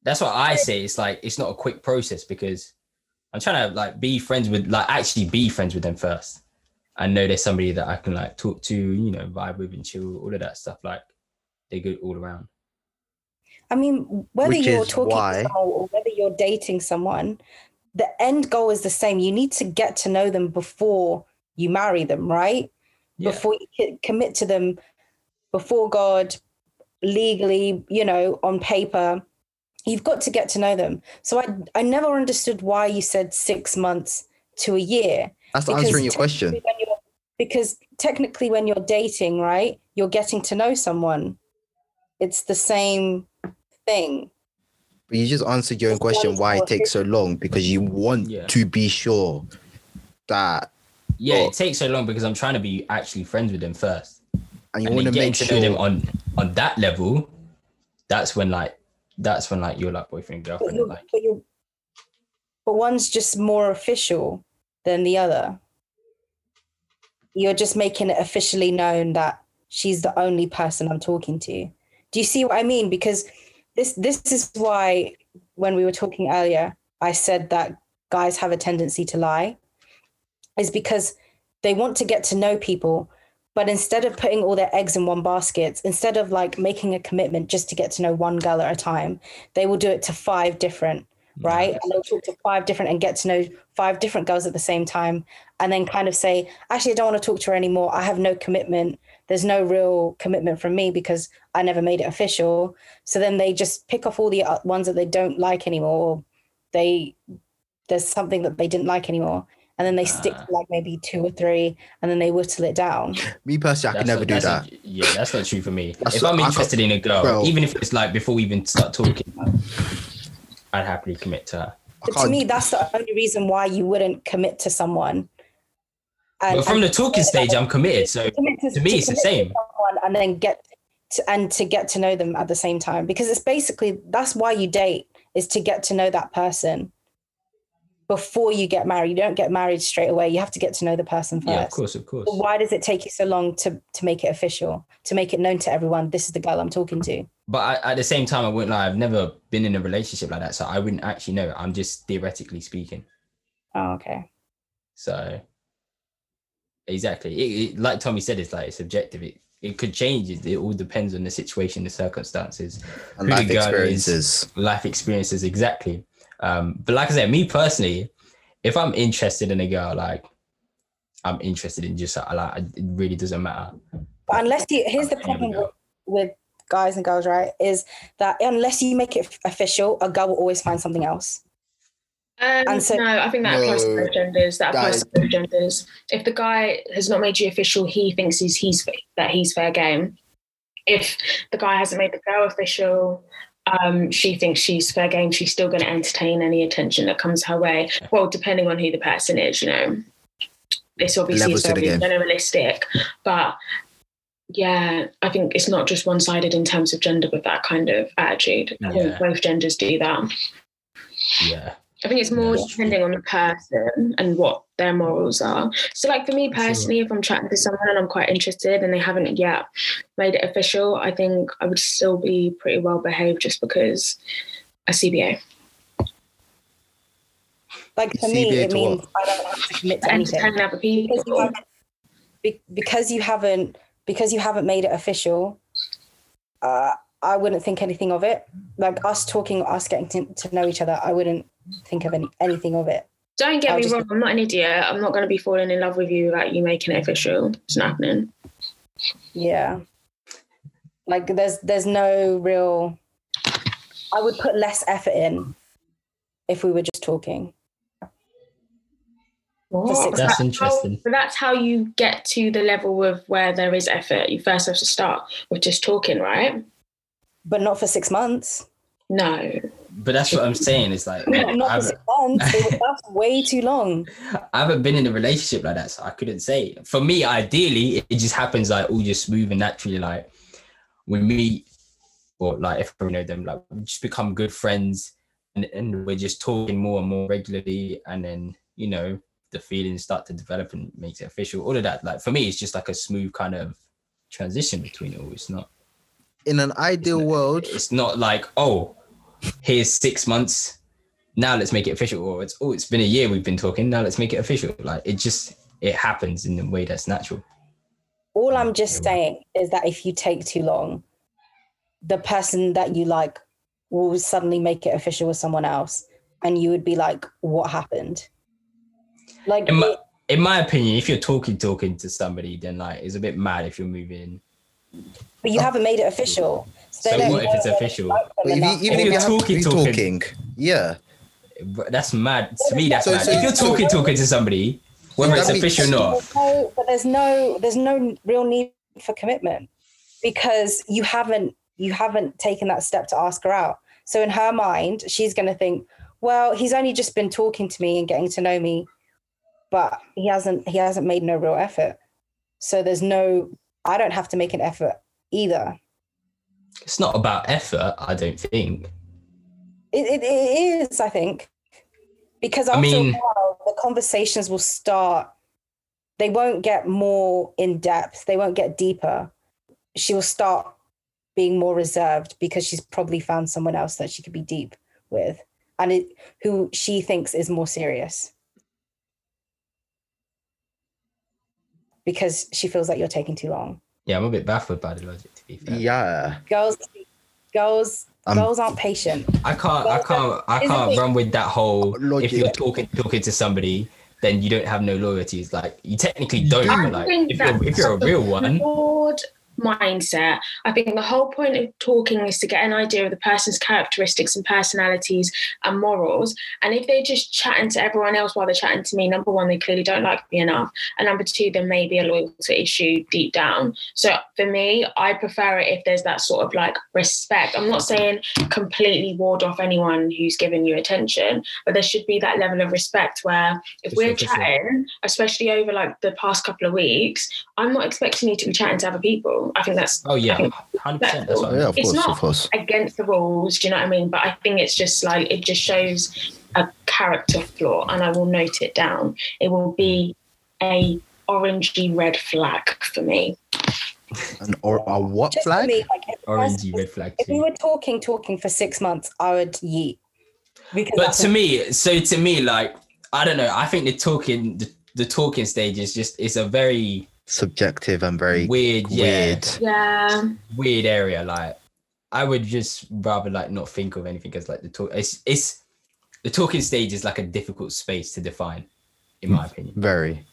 that's what I say. It's like it's not a quick process because I'm trying to like be friends with like actually be friends with them first. I know there's somebody that I can like talk to, you know, vibe with and chill, all of that stuff. Like they're good all around. I mean, whether Which you're talking why- to someone or whether you're dating someone, the end goal is the same. You need to get to know them before you marry them, right? Yeah. Before you commit to them before God, legally, you know, on paper. You've got to get to know them. So I, I never understood why you said six months to a year. That's Because answering your question. when you're- because technically, when you're dating, right, you're getting to know someone. It's the same thing. But you just answered your own question why it takes so long because you want Yeah. to be sure that Yeah, it takes so long because I'm trying to be actually friends with them first. and you and want to make to know them on on that level. That's when like that's when like you're like boyfriend But, girlfriend. you're, Like but, but one's just more official than the other. You're just making it officially known that she's the only person I'm talking to. Do you see what I mean? Because this this is why when we were talking earlier, I said that guys have a tendency to lie, is because they want to get to know people, but instead of putting all their eggs in one basket, instead of like making a commitment just to get to know one girl at a time, they will do it to five different, mm. right? And they'll talk to five different and get to know five different girls at the same time, and then kind of say, actually, I don't want to talk to her anymore. I have no commitment. There's no real commitment from me because I never made it official. So then they just pick off all the ones that they don't like anymore. Or they there's something that they didn't like anymore, and then they stick to like maybe two or three, and then they whittle it down. me personally, I can that's never not- do that. not- yeah, that's not true for me. That's if what- I'm interested in a girl, Bro. even if it's like before we even start talking, I'd happily commit to her. But to me, that's the only reason why you wouldn't commit to someone. And, But from and the talking stage, I'm committed. So commit to me, it's the same. and then get to, and to get to know them at the same time because it's basically that's why you date is to get to know that person before you get married. You don't get married straight away. You have to get to know the person first. yeah, of course, of course. But why does it take you so long to to make it official, to make it known to everyone? This is the girl I'm talking to. But I, at the same time, I wouldn't lie. I've never been in a relationship like that, so I wouldn't actually know. I'm just theoretically speaking. Oh, okay. So exactly, it, it, like Tomi said, it's like it's subjective. It it could change. It, it all depends on the situation, the circumstances, and who the life girl is, experiences. life experiences. Exactly. Um, but like I said, me personally, if I'm interested in a girl, like I'm interested in just like it really doesn't matter. But unless you, here's the There we problem with, with guys and girls, right? Is that unless you make it official, a girl will always find something else. Um, And so- no, I think that applies to No, both genders. That applies guys. to both genders. If the guy has not made you official, he thinks he's, he's that he's fair game. If the guy hasn't made the girl official, um, she thinks she's fair game. She's still going to entertain any attention that comes her way. Well, depending on who the person is, you know. This obviously Levels is very generalistic, but yeah, I think it's not just one sided in terms of gender with that kind of attitude. I Yeah. think both genders do that. Yeah. I think it's more Yeah. depending on the person and what their morals are. So, like for me personally, if I'm chatting to someone and I'm quite interested and they haven't yet made it official, I think I would still be pretty well behaved just because a CBA. Like for me, it means what? I don't have to commit to To anything. entertain other because you haven't, be- because you haven't because you haven't made it official uh, i wouldn't think anything of it like us talking us getting to, to know each other i wouldn't think of any, anything of it Don't get I'll me just- wrong, I'm not an idiot. I'm not going to be falling in love with you without you making it official. It's not happening. yeah like there's there's no real i would put less effort in if we were just talking What? six That's How- interesting. but that's how you get to the level of where there is effort. You first have to start with just talking, right? But not for six months No. But that's what I'm saying. It's like not, not for six months that's way too long I haven't been in a relationship like that, so I couldn't say. For me, ideally, it, it just happens like all just smooth and naturally. Like we meet, or like if we know them, like we just become good friends, and, and we're just talking more and more regularly, and then you know the feelings start to develop and makes it official. All of that, like for me, it's just like a smooth kind of transition between it all. It's not. In an ideal world, It's not like oh, here's six months. Now let's make it official. Or it's oh, it's been a year we've been talking. Now let's make it official. Like it just it happens in a way that's natural. All I'm just saying is that if you take too long, the person that you like will suddenly make it official with someone else, and you would be like, "What happened?" Like, In my, it- in my opinion, if you're talking talking to somebody, then like it's a bit mad if you're moving. But you haven't made it official. So they don't what if it's official? like them if you, enough. even If if you you're talking, talking- talking, yeah. That's mad to me. That's So- mad. so if you- you're talking talking to somebody, whether it's means- official or not, There's no- but there's no there's no real need for commitment because you haven't you haven't taken that step to ask her out. So in her mind, she's going to think, well, he's only just been talking to me and getting to know me, but he hasn't he hasn't made no real effort. So there's no I don't have to make an effort either. it's not about effort. I don't think. It, it, it is, I think, because I after mean- a while, the conversations will start. They won't get more in depth. They won't get deeper. She will start being more reserved because she's probably found someone else that she could be deep with, and it, who she thinks is more serious. Because she feels like you're taking too long. Yeah, I'm a bit baffled by the logic. To be fair, Yeah. Girls, girls, Um, girls aren't patient. I can't. I can't. I can't run with that whole. Logic. If you're talking talking to somebody, then you don't have no loyalty. It's like you technically don't. I but like if you're if you're a real one, broad mindset. I think the whole point of talking is to get an idea of the person's characteristics and personalities and morals. And if they're just chatting to everyone else while they're chatting to me, number one, they clearly don't like me enough. And number two, there may be a loyalty issue deep down. So for me, I prefer it if there's that sort of like respect. I'm not saying completely ward off anyone who's giving you attention, but there should be that level of respect where if we're sure, for sure. chatting, especially over like the past couple of weeks, I'm not expecting you to be chatting to other people. I think that's oh yeah, hundred percent. That's what I Yeah, mean. of It's course, not- of course. against the rules. Do you know what I mean? But I think it's just like it just shows a character flaw, and I will note it down. It will be a orangey red flag for me. An or a what Just flag? me, like, if Orangey red flag. if we were talking talking for six months, I would yeet. Because But that's to me, so to me, like I don't know. I think the talking, the, the talking stage is just it's a very Subjective and very weird, yeah, weird. Yeah, weird area. Like I would just rather like not think of anything as like the talk. It's it's the talking stage is like a difficult space to define, in my opinion. Very.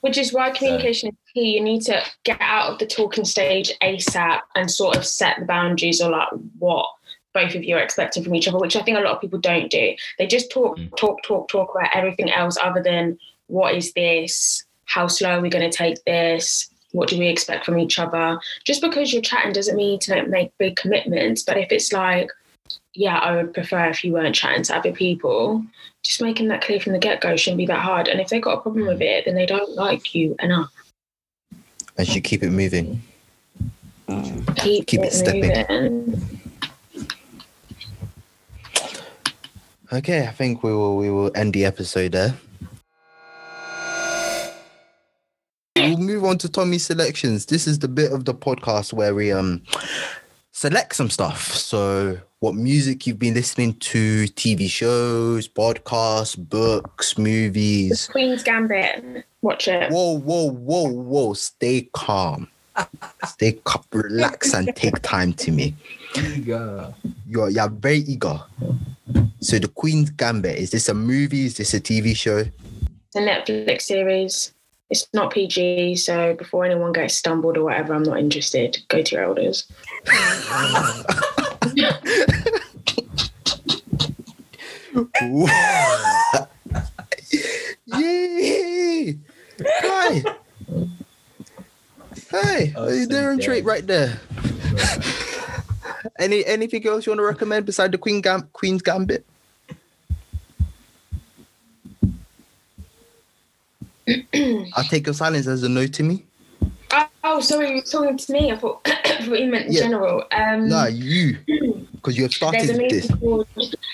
which is why communication is key. You need to get out of the talking stage ASAP and sort of set the boundaries or like what both of you are expecting from each other, which I think a lot of people don't do. They just talk, Mm. talk, talk, talk about everything else other than what is this? How slow are we going to take this? What do we expect from each other? Just because you're chatting doesn't mean you to make big commitments. But if it's like, yeah, I would prefer if you weren't chatting to other people, just making that clear from the get go shouldn't be that hard. And if they've got a problem with it, then they don't like you enough. And should keep it moving. Keep, Keep it stepping. moving. Okay, I think we will we will end the episode there. On to Tomi's selections. This is the bit of the podcast where we um select some stuff. So what music you've been listening to, TV shows, podcasts, books, movies. The Queen's Gambit. Watch it. Whoa, whoa, whoa, whoa. Stay calm. Stay calm, relax and take time to me. Eager. You're you're very eager. So the Queen's Gambit, is this a movie? Is this a TV show? It's a Netflix series. It's not PG, so before anyone gets stumbled or whatever, I'm not interested. Go to your elders. Yay! Hi. Hi. Oh, Hey, so Darren Trait dead. right there. Any anything else you want to recommend beside the Queen Gam- Queen's Gambit? I'll take your silence as a no to me. Oh, oh, sorry, you're talking to me. I thought, I thought you meant in Yeah. general. Um, Nah, you. Because you have there's a movie this. called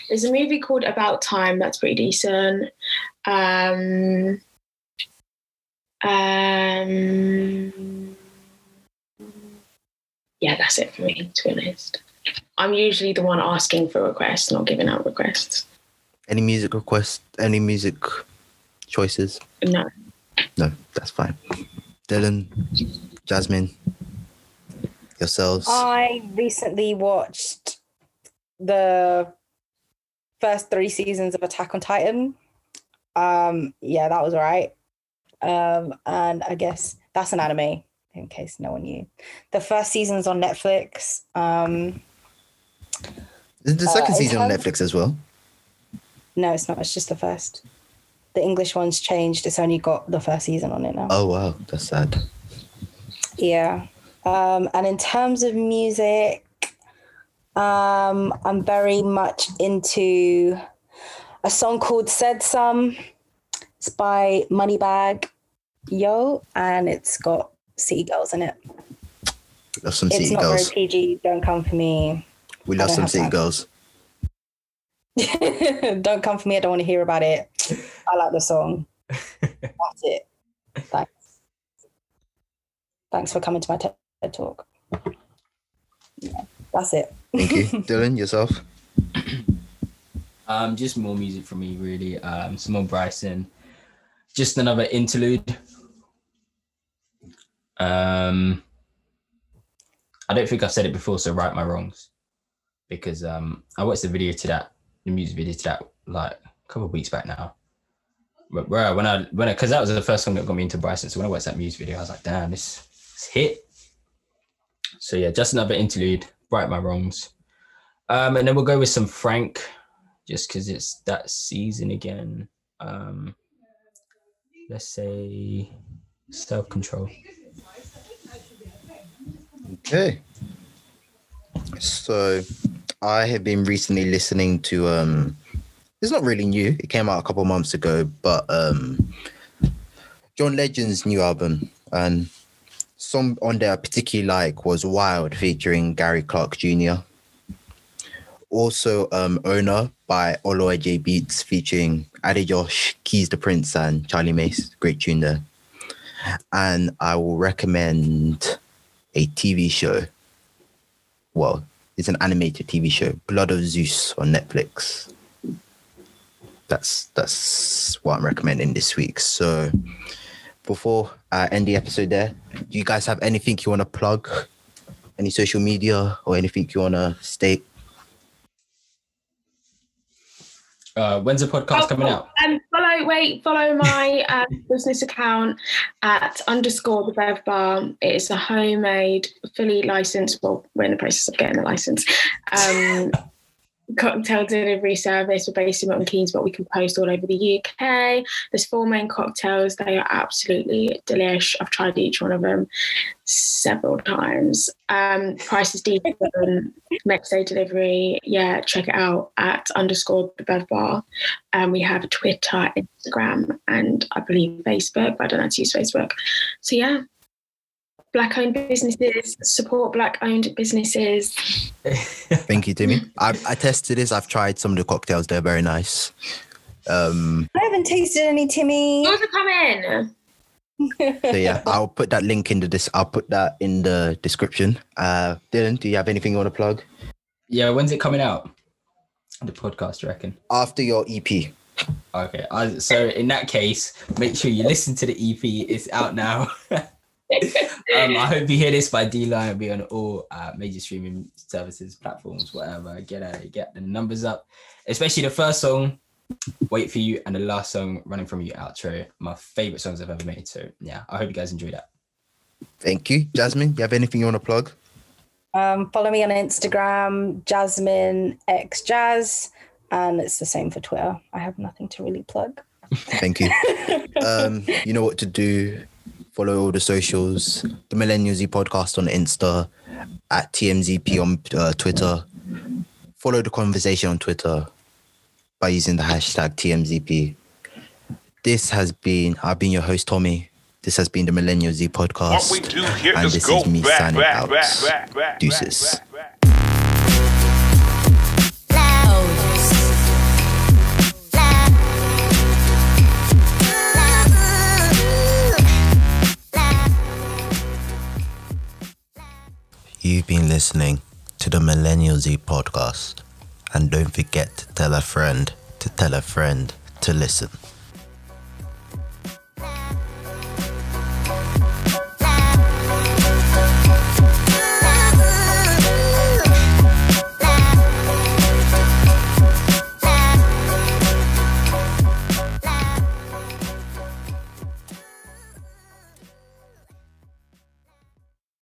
There's a movie called About Time that's pretty decent. Um, um, yeah, that's it for me. To be honest, I'm usually the one asking for requests, not giving out requests. Any music requests? Any music choices? No, No, that's fine. Dillon, Jasmin, yourselves. I recently watched the first three seasons of Attack on Titan. Um, yeah, that was all right. Um, and I guess that's an anime, in case no one knew. The first season's on Netflix. Um, Is the uh, second in season on Netflix as well? no, it's not. It's just the first. The English one's changed. It's only got the first season on it now. Oh wow, that's sad. Yeah. Um, and in terms of music, um, I'm very much into a song called Said Sum. It's by Moneybag Yo, and it's got City Girls in it. Love some City it's not girls. very PG. Don't come for me. We love some city time. girls. don't come for me. I don't want to hear about it. I like the song. That's it. Thanks. Thanks for coming to my TED talk. Yeah, that's it. Thank you, Dillon. Yourself. Um, just more music from me, really. Um, some more Bryson. Just another interlude. Um, I don't think I've said it before, so right my wrongs, because um, I watched the video to that, the music video to that, like a couple of weeks back now. But bro, when I when I because that was the first song that got me into Bryson, so when I watched that music video, I was like, damn, this, this hit. So yeah, just another interlude. Right my wrongs. Um, and then we'll go with some Frank, just because it's that season again. Um, let's say self control. Okay. So I have been recently listening to um it's not really new. It came out a couple months ago, but um John Legend's new album and some on there I particularly like was Wild featuring Gary Clark Jr. Also um Owner by OluwaJBeats featuring AdeJosh, Keys the Prince and Charlie Mase. Great tune there. And I will recommend a TV show. Well, it's an animated TV show, Blood of Zeus on Netflix. That's that's what I'm recommending this week. So before I end the episode there, do you guys have anything you want to plug? Any social media or anything you want to state? Uh, when's the podcast coming out? Um, follow, wait, follow my um, business account at underscore the Bev Bar. It is a homemade, fully licensed. Well, we're in the process of getting the license. Um, cocktail delivery service. We're based in Milton Keynes, but we can post all over the UK. There's four main cocktails. They are absolutely delish. I've tried each one of them several times. Um, price is decent. Next day delivery. Yeah, check it out at underscore the Bev Bar. Um, we have Twitter, Instagram, and I believe Facebook, but I don't know how to use Facebook. So yeah, black owned businesses, support black owned businesses. Thank you, Timi. I, I tested this. I've tried some of the cocktails. They're very nice. Um, I haven't tasted any Timi. Yours are coming. so yeah, I'll put that link in the dis- I'll put that in the description. Uh, Dillon, do you have anything you want to plug Yeah, when's it coming out? The podcast, you reckon? after your EP? Okay, I, so in that case, make sure you listen to the EP. It's out now. um, I hope you hear this by D Line. It'll be on all uh, major streaming services, platforms, whatever. Get at it, get the numbers up. Especially the first song, "Wait for You," and the last song, "Running from You" outro. My favorite songs I've ever made. So yeah, I hope you guys enjoy that. Thank you, Jasmin. You have anything you want to plug? Um, follow me on Instagram, Jasmin X Jazz, and it's the same for Twitter. I have nothing to really plug. Thank you. um, you know what to do. Follow all the socials. The Millennial Z podcast on Insta, at TMZP on uh, Twitter. Follow the conversation on Twitter by using the hashtag TMZP. This has been, I've been your host, Tomi. This has been the Millennial Z podcast. What we do here and this go is me back, signing back, out. back, back, back, Deuces. You've been listening to the Millennial Z podcast. And don't forget to tell a friend to tell a friend to listen.